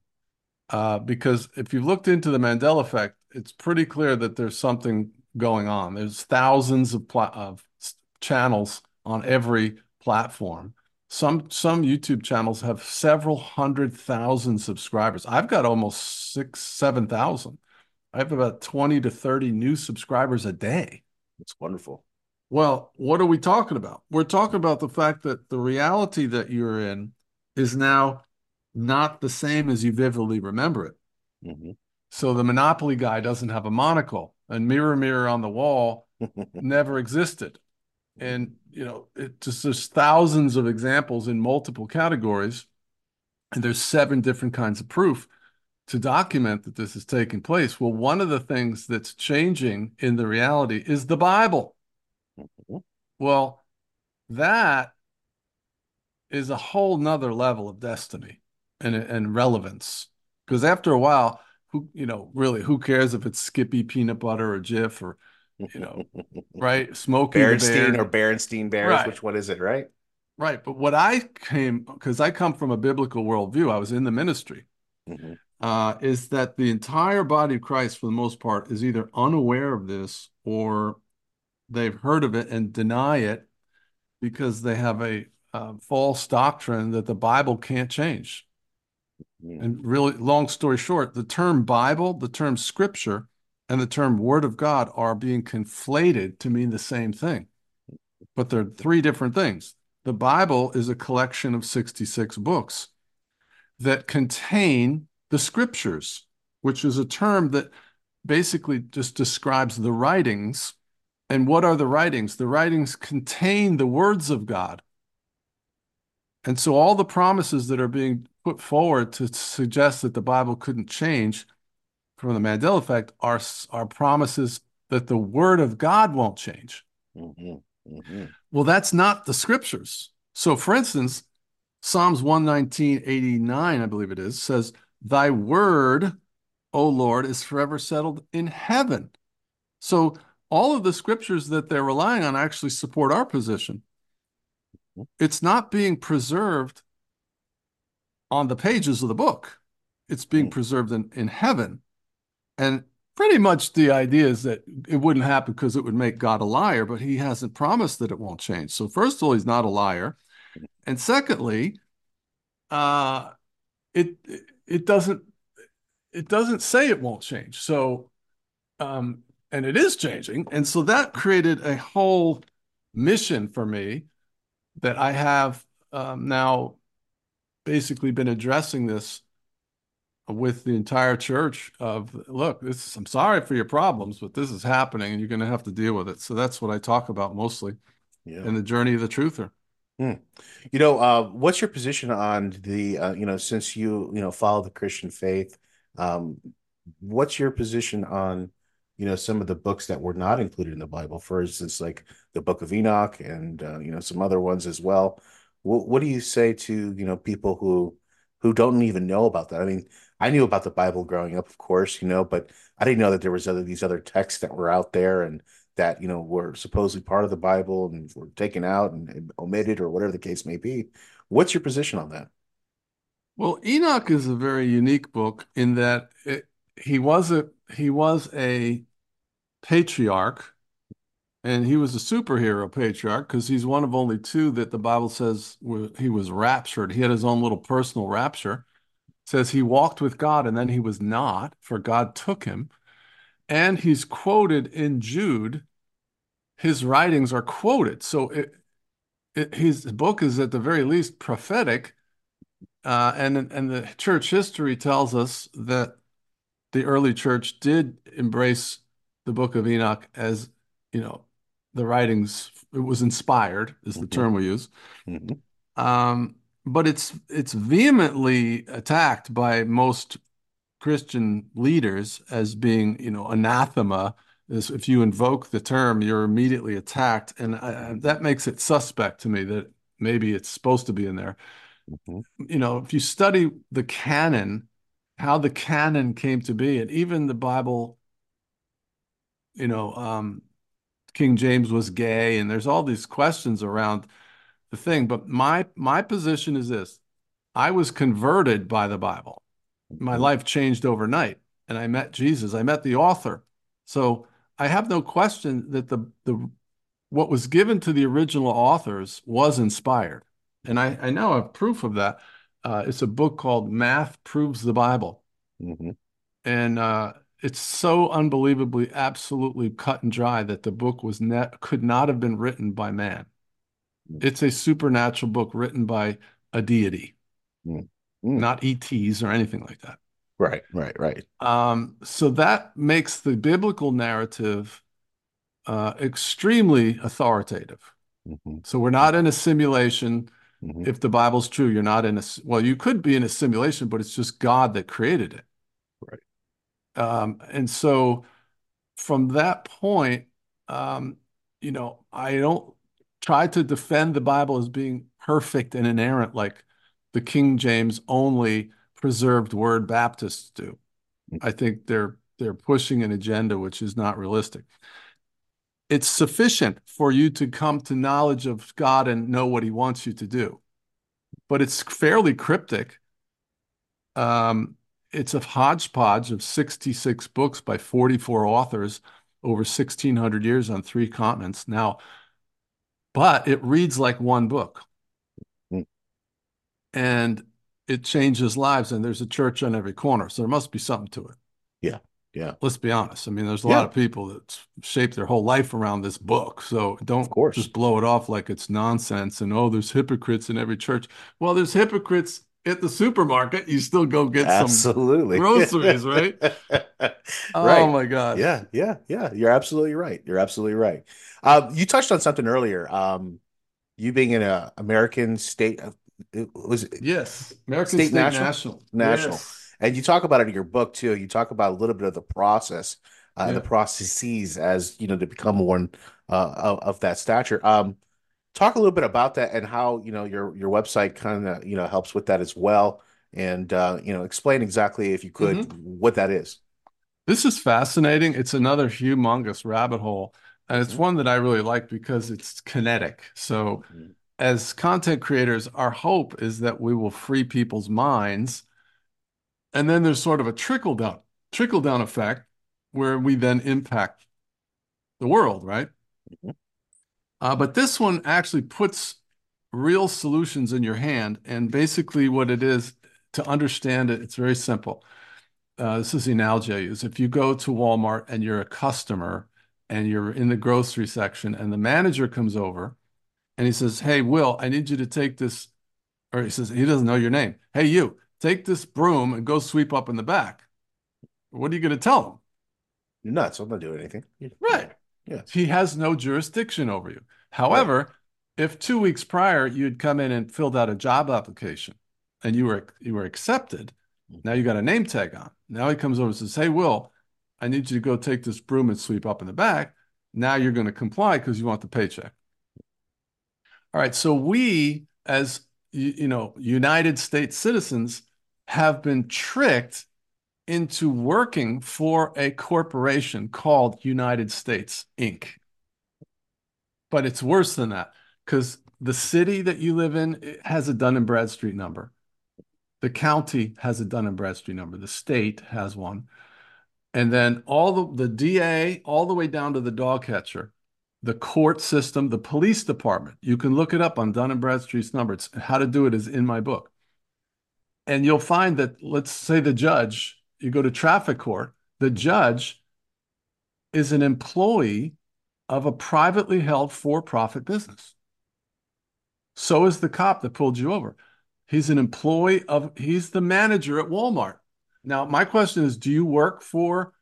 Uh, because if you've looked into the Mandela effect, it's pretty clear that there's something going on. There's thousands of, pla- of channels on every platform. Some some YouTube channels have several hundred thousand subscribers. I've got almost six, seven thousand. I have about 20 to 30 new subscribers a day. It's wonderful. Well, what are we talking about? We're talking about the fact that the reality that you're in is now not the same as you vividly remember it. Mhm. So the Monopoly guy doesn't have a monocle, and Mirror Mirror on the Wall never existed. And you know, it just there's thousands of examples in multiple categories, and there's seven different kinds of proof to document that this is taking place. Well, one of the things that's changing in the reality is the Bible. Mhm. Well, that is a whole nother level of destiny and, and relevance. Because after a while, who you know, really, who cares if it's Skippy peanut butter or Jif or you know, right? Smokey Berenstain or Berenstein Bears. Right. Which one is it? Right? Right. But what I came, because I come from a biblical worldview, I was in the ministry, Mhm. uh, is that the entire body of Christ, for the most part, is either unaware of this or they've heard of it and deny it because they have a uh, false doctrine that the Bible can't change. And really, long story short, the term Bible, the term scripture, and the term word of God are being conflated to mean the same thing. But they're three different things. The Bible is a collection of 66 books that contain the scriptures, which is a term that basically just describes the writings. And what are the writings? The writings contain the words of God. And so all the promises that are being put forward to suggest that the Bible couldn't change from the Mandela effect are, are promises that the word of God won't change. Mhm. Mhm. Well, that's not the scriptures. So, for instance, Psalms 119, 89, I believe it is, says, Thy word, O Lord, is forever settled in heaven. So, all of the scriptures that they're relying on actually support our position. It's not being preserved on the pages of the book, it's being Hmm. preserved in, in heaven. And pretty much the idea is that it wouldn't happen because it would make God a liar, but he hasn't promised that it won't change. So, first of all, he's not a liar. And secondly, uh, it it doesn't it doesn't say it won't change. So, um, and it is changing. And so that created a whole mission for me that I have um, now basically been addressing this with the entire church of look this i'm sorry for your problems but this is happening and you're going to have to deal with it so that's what i talk about mostly Yeah. in the journey of the truther You know, uh, what's your position on the, uh, you know, since you, you know, follow the Christian faith, um, what's your position on, you know, some of the books that were not included in the Bible? For instance, like the Book of Enoch and, uh, you know, some other ones as well. What, what do you say to, you know, people who, who don't even know about that? I mean, I knew about the Bible growing up, of course, you know, but I didn't know that there was other, these other texts that were out there and that you know were supposedly part of the Bible and were taken out and, omitted or whatever the case may be. What's your position on that? well enoch is a very unique book in that it, he was a he was a patriarch and he was a superhero patriarch because he's one of only two that the bible says he was raptured he had his own little personal rapture It says he walked with god and then he was not for god took him and he's quoted in Jude. His writings are quoted, so it, it, his book is at the very least prophetic. Uh, and and the church history tells us that the early church did embrace the Book of Enoch as you know the writings. It was inspired, is the Mhm. term we use. Mhm. Um, but it's it's vehemently attacked by most Christian leaders as being, you know, anathema. Is if you invoke the term, you're immediately attacked, and I, that makes it suspect to me that maybe it's supposed to be in there. Mhm. You know, if you study the canon, how the canon came to be, and even the Bible, you know, um, King James was gay, and there's all these questions around the thing. But my my position is this: I was converted by the Bible my life changed overnight and I met Jesus. I met the author. So I have no question that the the what was given to the original authors was inspired. And I, I now have proof of that. Uh, it's a book called Math Proves the Bible. Mhm. And uh, it's so unbelievably, absolutely cut and dry that the book was net could not have been written by man. It's a supernatural book written by a deity, Mm. not ETs or anything like that. Right, right, right. Um, so that makes the biblical narrative uh, extremely authoritative. Mhm. So we're not in a simulation. Mhm. If the Bible's true, you're not in a well, you could be in a simulation, but it's just God that created it. Um, and so from that point, um, you know, I don't try to defend the Bible as being perfect and inerrant like the King James only preserved word Baptists do. I think they're they're pushing an agenda which is not realistic. it's sufficient for you to come to knowledge of God and know what he wants you to do. But it's fairly cryptic. Um, it's a hodgepodge of 66 books by 44 authors over 1600 years on three continents. Now, but it reads like one book. Mm. And it changes lives, and there's a church on every corner. So there must be something to it. Yeah. Yeah. Let's be honest. I mean, there's a Yeah. lot of people that shape their whole life around this book. So don't just blow it off like it's nonsense and oh, there's hypocrites in every church. Well, there's hypocrites at the supermarket. You still go get some. Absolutely. groceries, right? Oh my God. Yeah, yeah, yeah. You're absolutely right. You're absolutely right. Um, you touched on something earlier. Um, you being in a American state, of- it was Yes. American State State, National? National. National. Yes. and you talk about it in your book too. You talk about a little bit of the process, uh, Yeah. the processes as you know to become one uh, of, of that stature. Um, talk a little bit about that and how you know your your website kind of you know helps with that as well, and uh, you know explain exactly if you could Mm-hmm. what that is. This is fascinating. It's another humongous rabbit hole. And it's one that I really like because it's kinetic. So, as content creators, our hope is that we will free people's minds. And then there's sort of a trickle down, trickle down effect where we then impact the world, right? Uh, but this one actually puts real solutions in your hand. And basically, what it is to understand it, it's very simple. Uh, this is the analogy I use. If you go to Walmart and you're a customer and you're in the grocery section and the manager comes over and he says, Hey, Will, I need you to take this, or he says, he doesn't know your name. Hey, you, take this broom and go sweep up in the back. What are you going to tell him? You're nuts. I'm not doing anything. Right. Yeah. He has no jurisdiction over you. However, if two weeks prior you'd come in and filled out a job application and you were you were accepted, mm-hmm. now you got a name tag on. Now he comes over and says, Hey, Will, I need you to go take this broom and sweep up in the back. Now you're going to comply because you want the paycheck. All right. So we, as you know, United States citizens, have been tricked into working for a corporation called United States Inc. But it's worse than that because the city that you live in has a Dun and Bradstreet number. The county has a Dun and Bradstreet number. The state has one. And then all the, the DA, all the way down to the dog catcher, the court system, the police department. You can look it up on Dun and Bradstreet's number. It's how to do it is in my book. And you'll find that, let's say the judge, you go to traffic court, the judge is an employee of a privately held for profit business. So is the cop that pulled you over. He's an employee of, he's the manager at Walmart. Now, my question is do you work for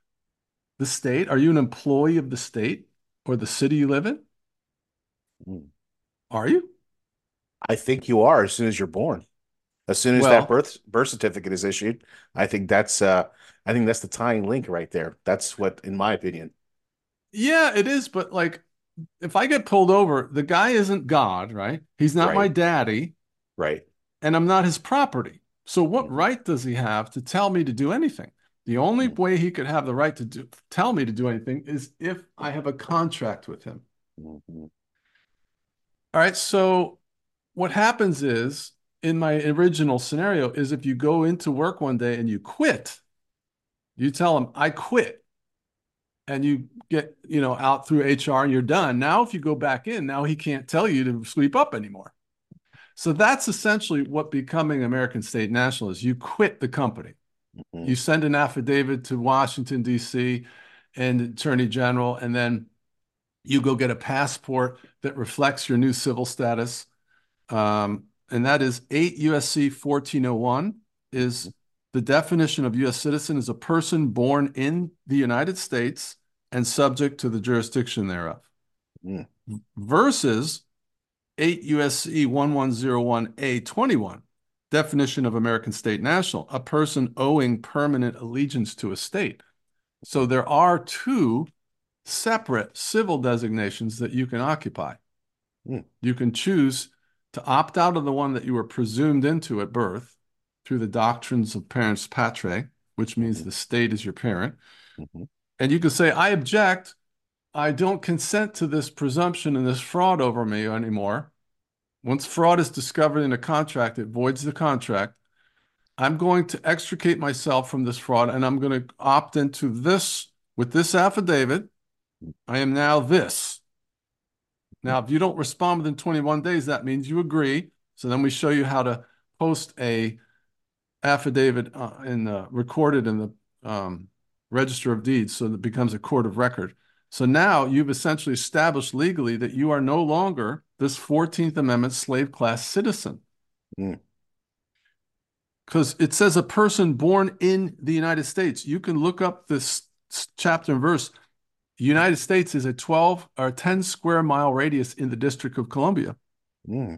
the state? Are you an employee of the state or the city you live in? Mm. Are you? I think you are as soon as you're born. As soon as Well- that birth birth certificate is issued, I think that's uh I think that's the tying link right there. That's what, in my opinion. Yeah, it is. But like, if I get pulled over, the guy isn't God, right? He's not my daddy, Right. and I'm not his property. So what right does he have to tell me to do anything? The only way he could have the right to do tell me to do anything is if I have a contract with him. Mhm. All right. So what happens is in my original scenario is if you go into work one day and you quit, you tell him, I quit. And you get, you know, out through HR and you're done. Now, if you go back in, now he can't tell you to sweep up anymore. So that's essentially what becoming American State National is. You quit the company. Mhm. You send an affidavit to Washington, D.C. and Attorney General, and then you go get a passport that reflects your new civil status. Um, and that is 8 USC 1401 is the definition of U.S. citizen is a person born in the United States and subject to the jurisdiction thereof. Mm. Versus 8 USC 1101A21 definition of American state national, a person owing permanent allegiance to a state. So there are two separate civil designations that you can occupy. Hmm. You can choose to opt out of the one that you were presumed into at birth through the doctrines of parens patriae, which means the state is your parent. Mhm. And you can say, I object I don't consent to this presumption and this fraud over me anymore. Once fraud is discovered in a contract, it voids the contract. I'm going to extricate myself from this fraud and I'm going to opt into this with this affidavit. I am now this. Now, if you don't respond within 21 days, that means you agree. So then we show you how to post a affidavit uh, in the, recorded in the um, register of deeds so that it becomes a court of record. So now you've essentially established legally that you are no longer this 14th Amendment slave class citizen. Because it says a person born in the United States. You can look up this chapter and verse. United States is a 12 or 10 square mile radius in the District of Columbia.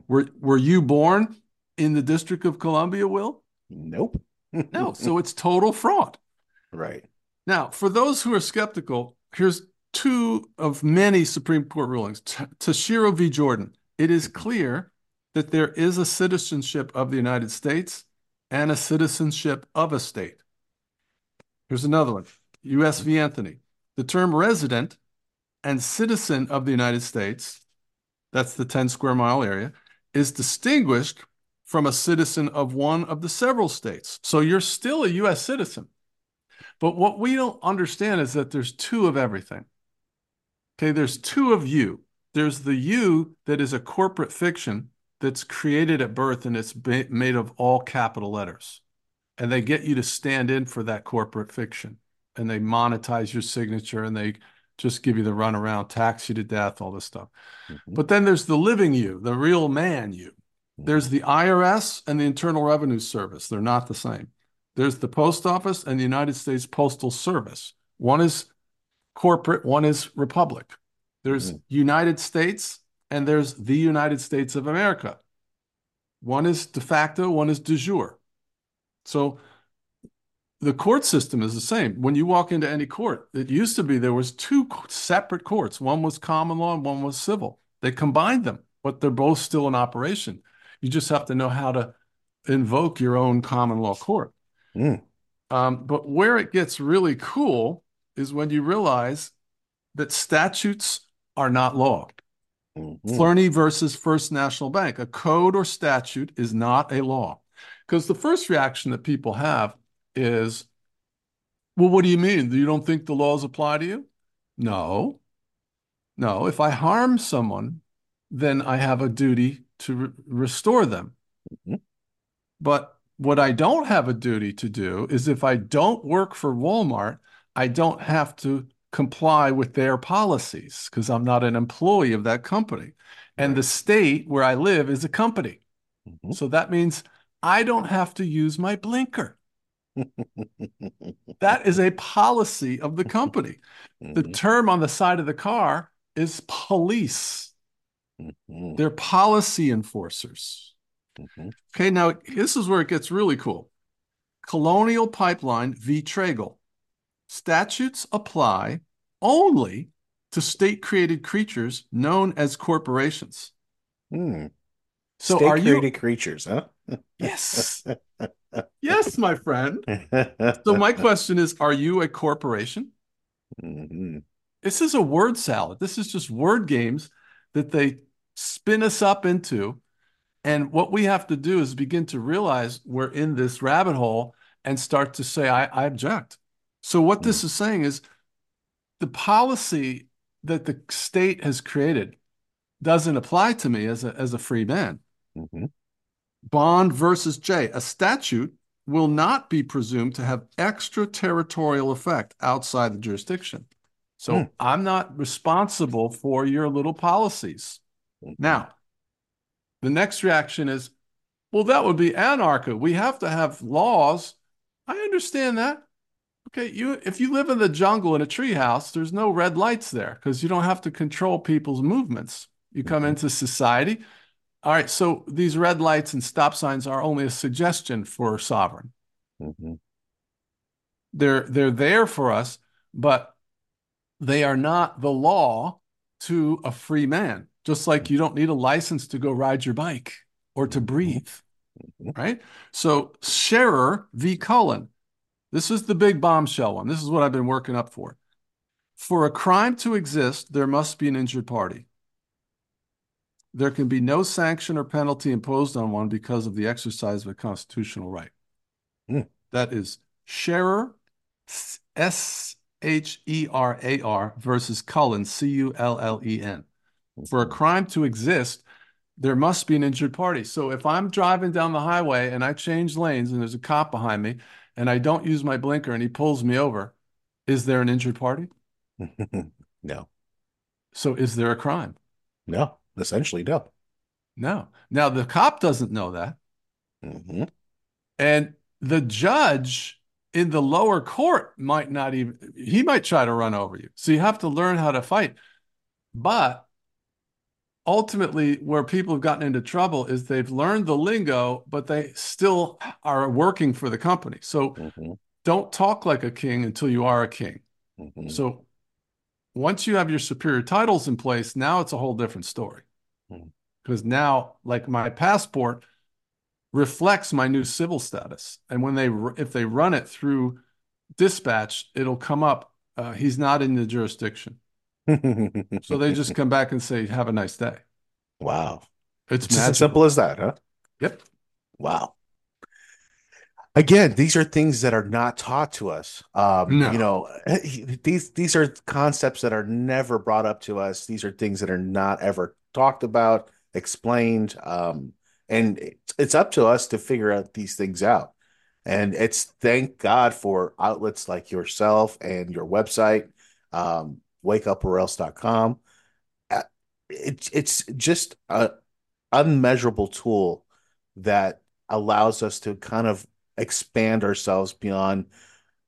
Were, were you born in the District of Columbia, Will? Nope. No. So it's total fraud. Right. Now, for those who are skeptical, here's two of many Supreme Court rulings. T- Tashiro v. Jordan. It is clear that there is a citizenship of the United States and a citizenship of a state. Here's another one U.S. v. Anthony. The term resident and citizen of the United States, that's the 10 square mile area, is distinguished from a citizen of one of the several states. So you're still a U.S. citizen. But what we don't understand is that there's two of everything. Okay, there's two of you. There's the you that is a corporate fiction that's created at birth and it's made of all capital letters. And they get you to stand in for that corporate fiction and they monetize your signature and they just give you the runaround, tax you to death, all this stuff. Mm-hmm. But then there's the living you, the real man you. There's the IRS and the Internal Revenue Service. They're not the same. There's the Post Office and the United States Postal Service. One is corporate, one is republic. There's hmm. United States and there's the United States of America. One is de facto, one is de jure. So the court system is the same. When you walk into any court, it used to be there was two separate courts. One was common law and one was civil. They combined them, but they're both still in operation. You just have to know how to invoke your own common law court. Um, but where it gets really cool is when you realize that statutes are not law. Flournoy versus First National Bank. A code or statute is not a law. Because the first reaction that people have is, well, what do you mean? You don't think the laws apply to you? No. No. If I harm someone, then I have a duty to re- restore them. Mm-hmm. But what I don't have a duty to do is if I don't work for Walmart, I don't have to comply with their policies because I'm not an employee of that company. And the state where I live is a company. Mm-hmm. So that means I don't have to use my blinker. that is a policy of the company. The mm-hmm. term on the side of the car is police. They're policy enforcers. Okay, now this is where it gets really cool. Colonial Pipeline v. Traigle. Statutes apply only to state created creatures known as corporations. Hmm. So State are you created creatures, huh? Yes. yes, my friend. So my question is, are you a corporation? Mhm. This is a word salad. This is just word games that they spin us up into. And what we have to do is begin to realize we're in this rabbit hole and start to say, I, I object. So, what this is saying is the policy that the state has created doesn't apply to me as a, as a free man. Mhm. Bond versus J. A statute will not be presumed to have extraterritorial effect outside the jurisdiction. So Hmm. I'm not responsible for your little policies. Now, the next reaction is, well, that would be anarcha. We have to have laws. I understand that. Okay, you if you live in the jungle in a treehouse, there's no red lights there because you don't have to control people's movements. You come into society. All right, so these red lights and stop signs are only a suggestion for sovereign. Mhm. They're they're there for us, but they are not the law to a free man. Just like you don't need a license to go ride your bike or to breathe, right? So Sherar v. Cullen, this is the big bombshell one. This is what I've been working up for. For a crime to exist, there must be an injured party. There can be no sanction or penalty imposed on one because of the exercise of a constitutional right. Hmm. That is Sherar, S H E R A R versus Cullen, C U L L E N. For a crime to exist, there must be an injured party. So if I'm driving down the highway and I change lanes and there's a cop behind me and I don't use my blinker and he pulls me over, is there an injured party? no, So is there a crime? no, essentially no. No. Now the cop doesn't know that. Mhm. And the judge in the lower court might not even, he might try to run over you. So you have to learn how to fight. But ultimately, where people have gotten into trouble is they've learned the lingo, but they still are working for the company. So Mhm. don't talk like a king until you are a king. Mhm. So once you have your superior titles in place, now it's a whole different story. Because now, like my passport reflects my new civil status, and when they if they run it through dispatch, it'll come up. Uh, he's not in the jurisdiction, so they just come back and say, "Have a nice day." wow. It's It's as simple as that, huh? Yep. Wow. Again, these are things that are not taught to us. Um, No. you know, these these are concepts that are never brought up to us. These are things that are not ever talked about, explained. Um, and it's, it's up to us to figure out these things out. And it's thank God for outlets like yourself and your website, um, wakeuporelse.com. Uh, It's it's just a unmeasurable tool that allows us to kind of expand ourselves beyond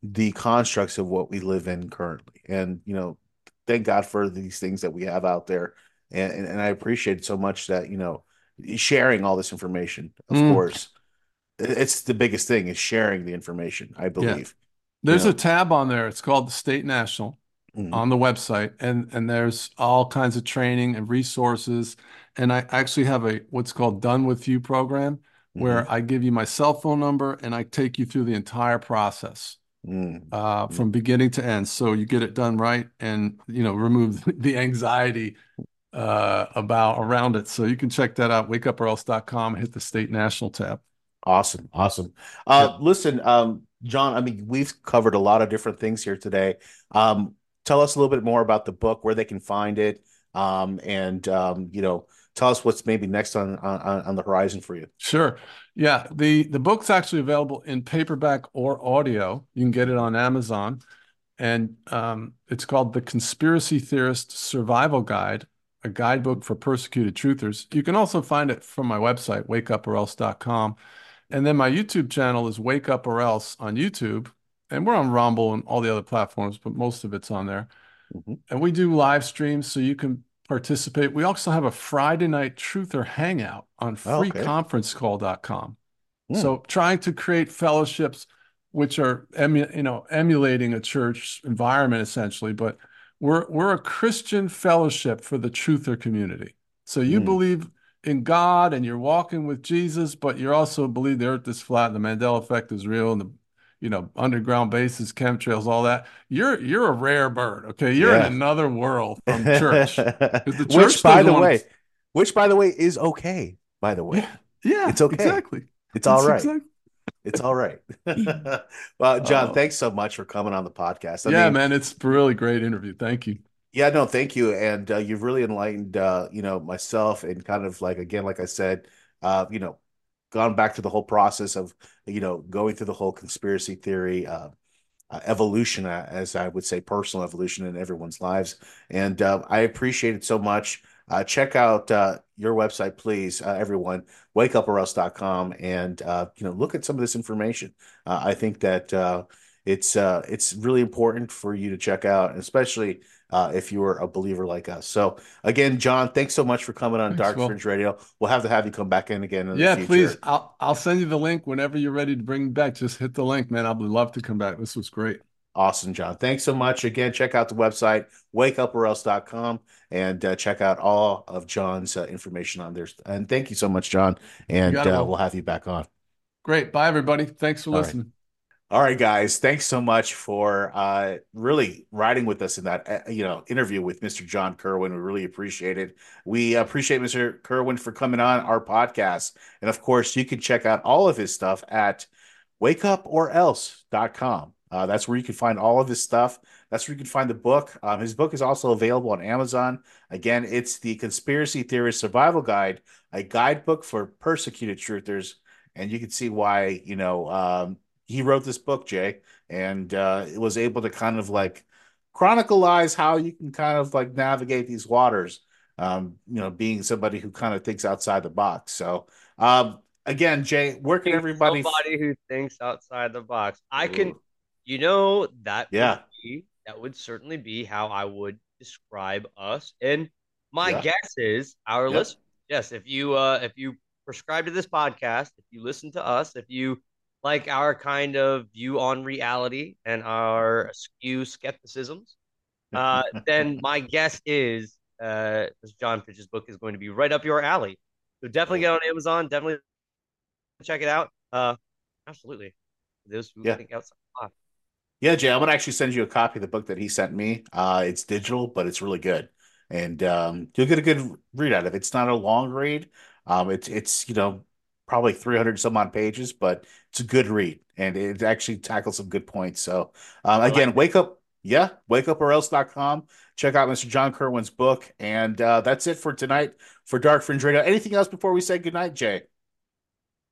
the constructs of what we live in currently. And, you know, thank God for these things that we have out there. And, and, and I appreciate so much that, you know, sharing all this information, of Mm. course. It's the biggest thing is sharing the information, I believe. There's Yeah. a tab on there. It's called the State National. Mhm. on the website and and there's all kinds of training and resources and I actually have a what's called done with you program where Mm-hmm. I give you my cell phone number and I take you through the entire process Mm. uh, from beginning to end so you get it done right and you know remove the anxiety uh, about around it so you can check that out wakeuporelse.com hit the state national tab Awesome, awesome. Uh, listen, um, John, I mean, we've covered a lot of different things here today. Um, tell us a little bit more about the book, where they can find it, um, and um, you know, tell us what's maybe next on on, on the horizon for you. Sure. Yeah, the the book's actually available in paperback or audio. You can get it on Amazon, and um, it's called The Conspiracy Theorist Survival Guide, a guidebook for persecuted truthers. You can also find it from my website, wakeuporelse.com. And then my YouTube channel is Wake Up or Else on YouTube, and we're on Rumble and all the other platforms, but most of it's on there. Mhm. And we do live streams so you can participate. We also have a Friday night truther hangout on Oh, freeconferencecall.com. Hmm. So trying to create fellowships which are emu- you know emulating a church environment essentially, but we're we're a Christian fellowship for the truther community. So you Hmm. believe in God and you're walking with Jesus, but you also believe the earth is flat, and the Mandela effect is real, and the you know underground bases, chemtrails, all that. You're you're a rare bird. Okay, you're Yeah. in another world from church. the church which, by the way, which by the way is okay. By the way, Yeah, yeah, It's okay. Exactly. it's all right. It's It's all right. well, John, Oh. thanks so much for coming on the podcast. I yeah, mean, man, it's a really great interview. Thank you. Yeah, no, thank you. And uh, you've really enlightened, uh, you know, myself and kind of like, again, like I said, uh, you know, gone back to the whole process of, you know, going through the whole conspiracy theory, uh, uh, evolution, uh, as I would say, personal evolution in everyone's lives. And uh, I appreciate it so much. Uh, check out uh, your website, please, everyone, wakeuporelse.com, and, you know, look at some of this information. I think that it's it's really important for you to check out, especially uh, if you are a believer like us. So again, John, thanks so much for coming on Thanks, Dark Will. Fringe Radio. We'll have to have you come back in again in the Yeah, please. I'll I'll send you the link whenever you're ready to bring back. Just hit the link, man. I'd love to come back. This was great. Awesome, John. Thanks so much. Again, check out the website, wakeuporelse.com, and uh, check out all of John's uh, information on there. And thank you so much, John. And it, uh, we'll have you back on. Great. Bye, everybody. Thanks for All right. All right, guys. Thanks so much for uh, really riding with us in that uh, you know interview with Mr. John Kirwin. We really appreciate it. We appreciate Mr. Kirwin for coming on our podcast, and of course, you can check out all of his stuff at wakeuporelse.com. Uh, that's where you can find all of his stuff. That's where you can find the book. Um, his book is also available on Amazon. Again, it's the Conspiracy Theorist Survival Guide, a guidebook for persecuted truthers, and you can see why you know. Um, he wrote this book, Jay, and uh, was able to kind of like chronicleize how you can kind of like navigate these waters. Um, you know, being somebody who kind of thinks outside the box. So, um, again, Jay, where can everybody? Somebody who thinks outside the box. I can, you know, that yeah, would be, that would certainly be how I would describe us. And my Yeah. guess is our Yep. listeners. Yes, if you uh if you prescribe to this podcast, if you listen to us, if you like our kind of view on reality and our skew skepticisms, uh, then my guess is uh, this John Fitch's book is going to be right up your alley. So definitely get on Amazon. Definitely check it out. Uh, absolutely. Those who Yeah. think outside the box. Yeah, Jay, I'm gonna actually send you a copy of the book that he sent me. Uh, it's digital, but it's really good, and um, you'll get a good read out of it. It's not a long read. Um, it's it's you know probably 300 some odd pages, but it's a good read, and it actually tackles some good points. So um, like again, wake up, yeah, wakeuporelse.com. Check out Mr. John Kirwin's book, and uh, that's it for tonight for Dark Fringe Radio. Anything else before we say goodnight, Jay?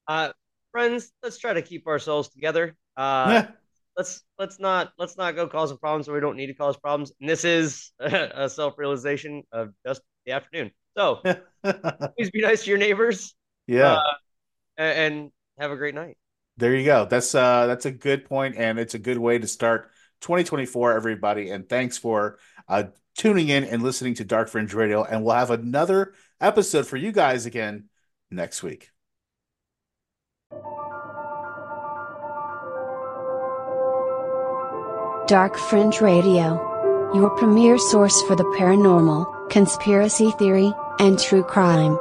Uh, friends, let's try to keep ourselves together. Uh, let's let's not let's not go causing problems where we don't need to cause problems. And this is a self realization of just the afternoon. So please be nice to your neighbors yeah. Uh, a- and have a great night. There you go. That's uh that's a good point and it's a good way to start 2024 everybody and thanks for uh tuning in and listening to Dark Fringe Radio and we'll have another episode for you guys again next week. Dark Fringe Radio. Your premier source for the paranormal, conspiracy theory, and true crime.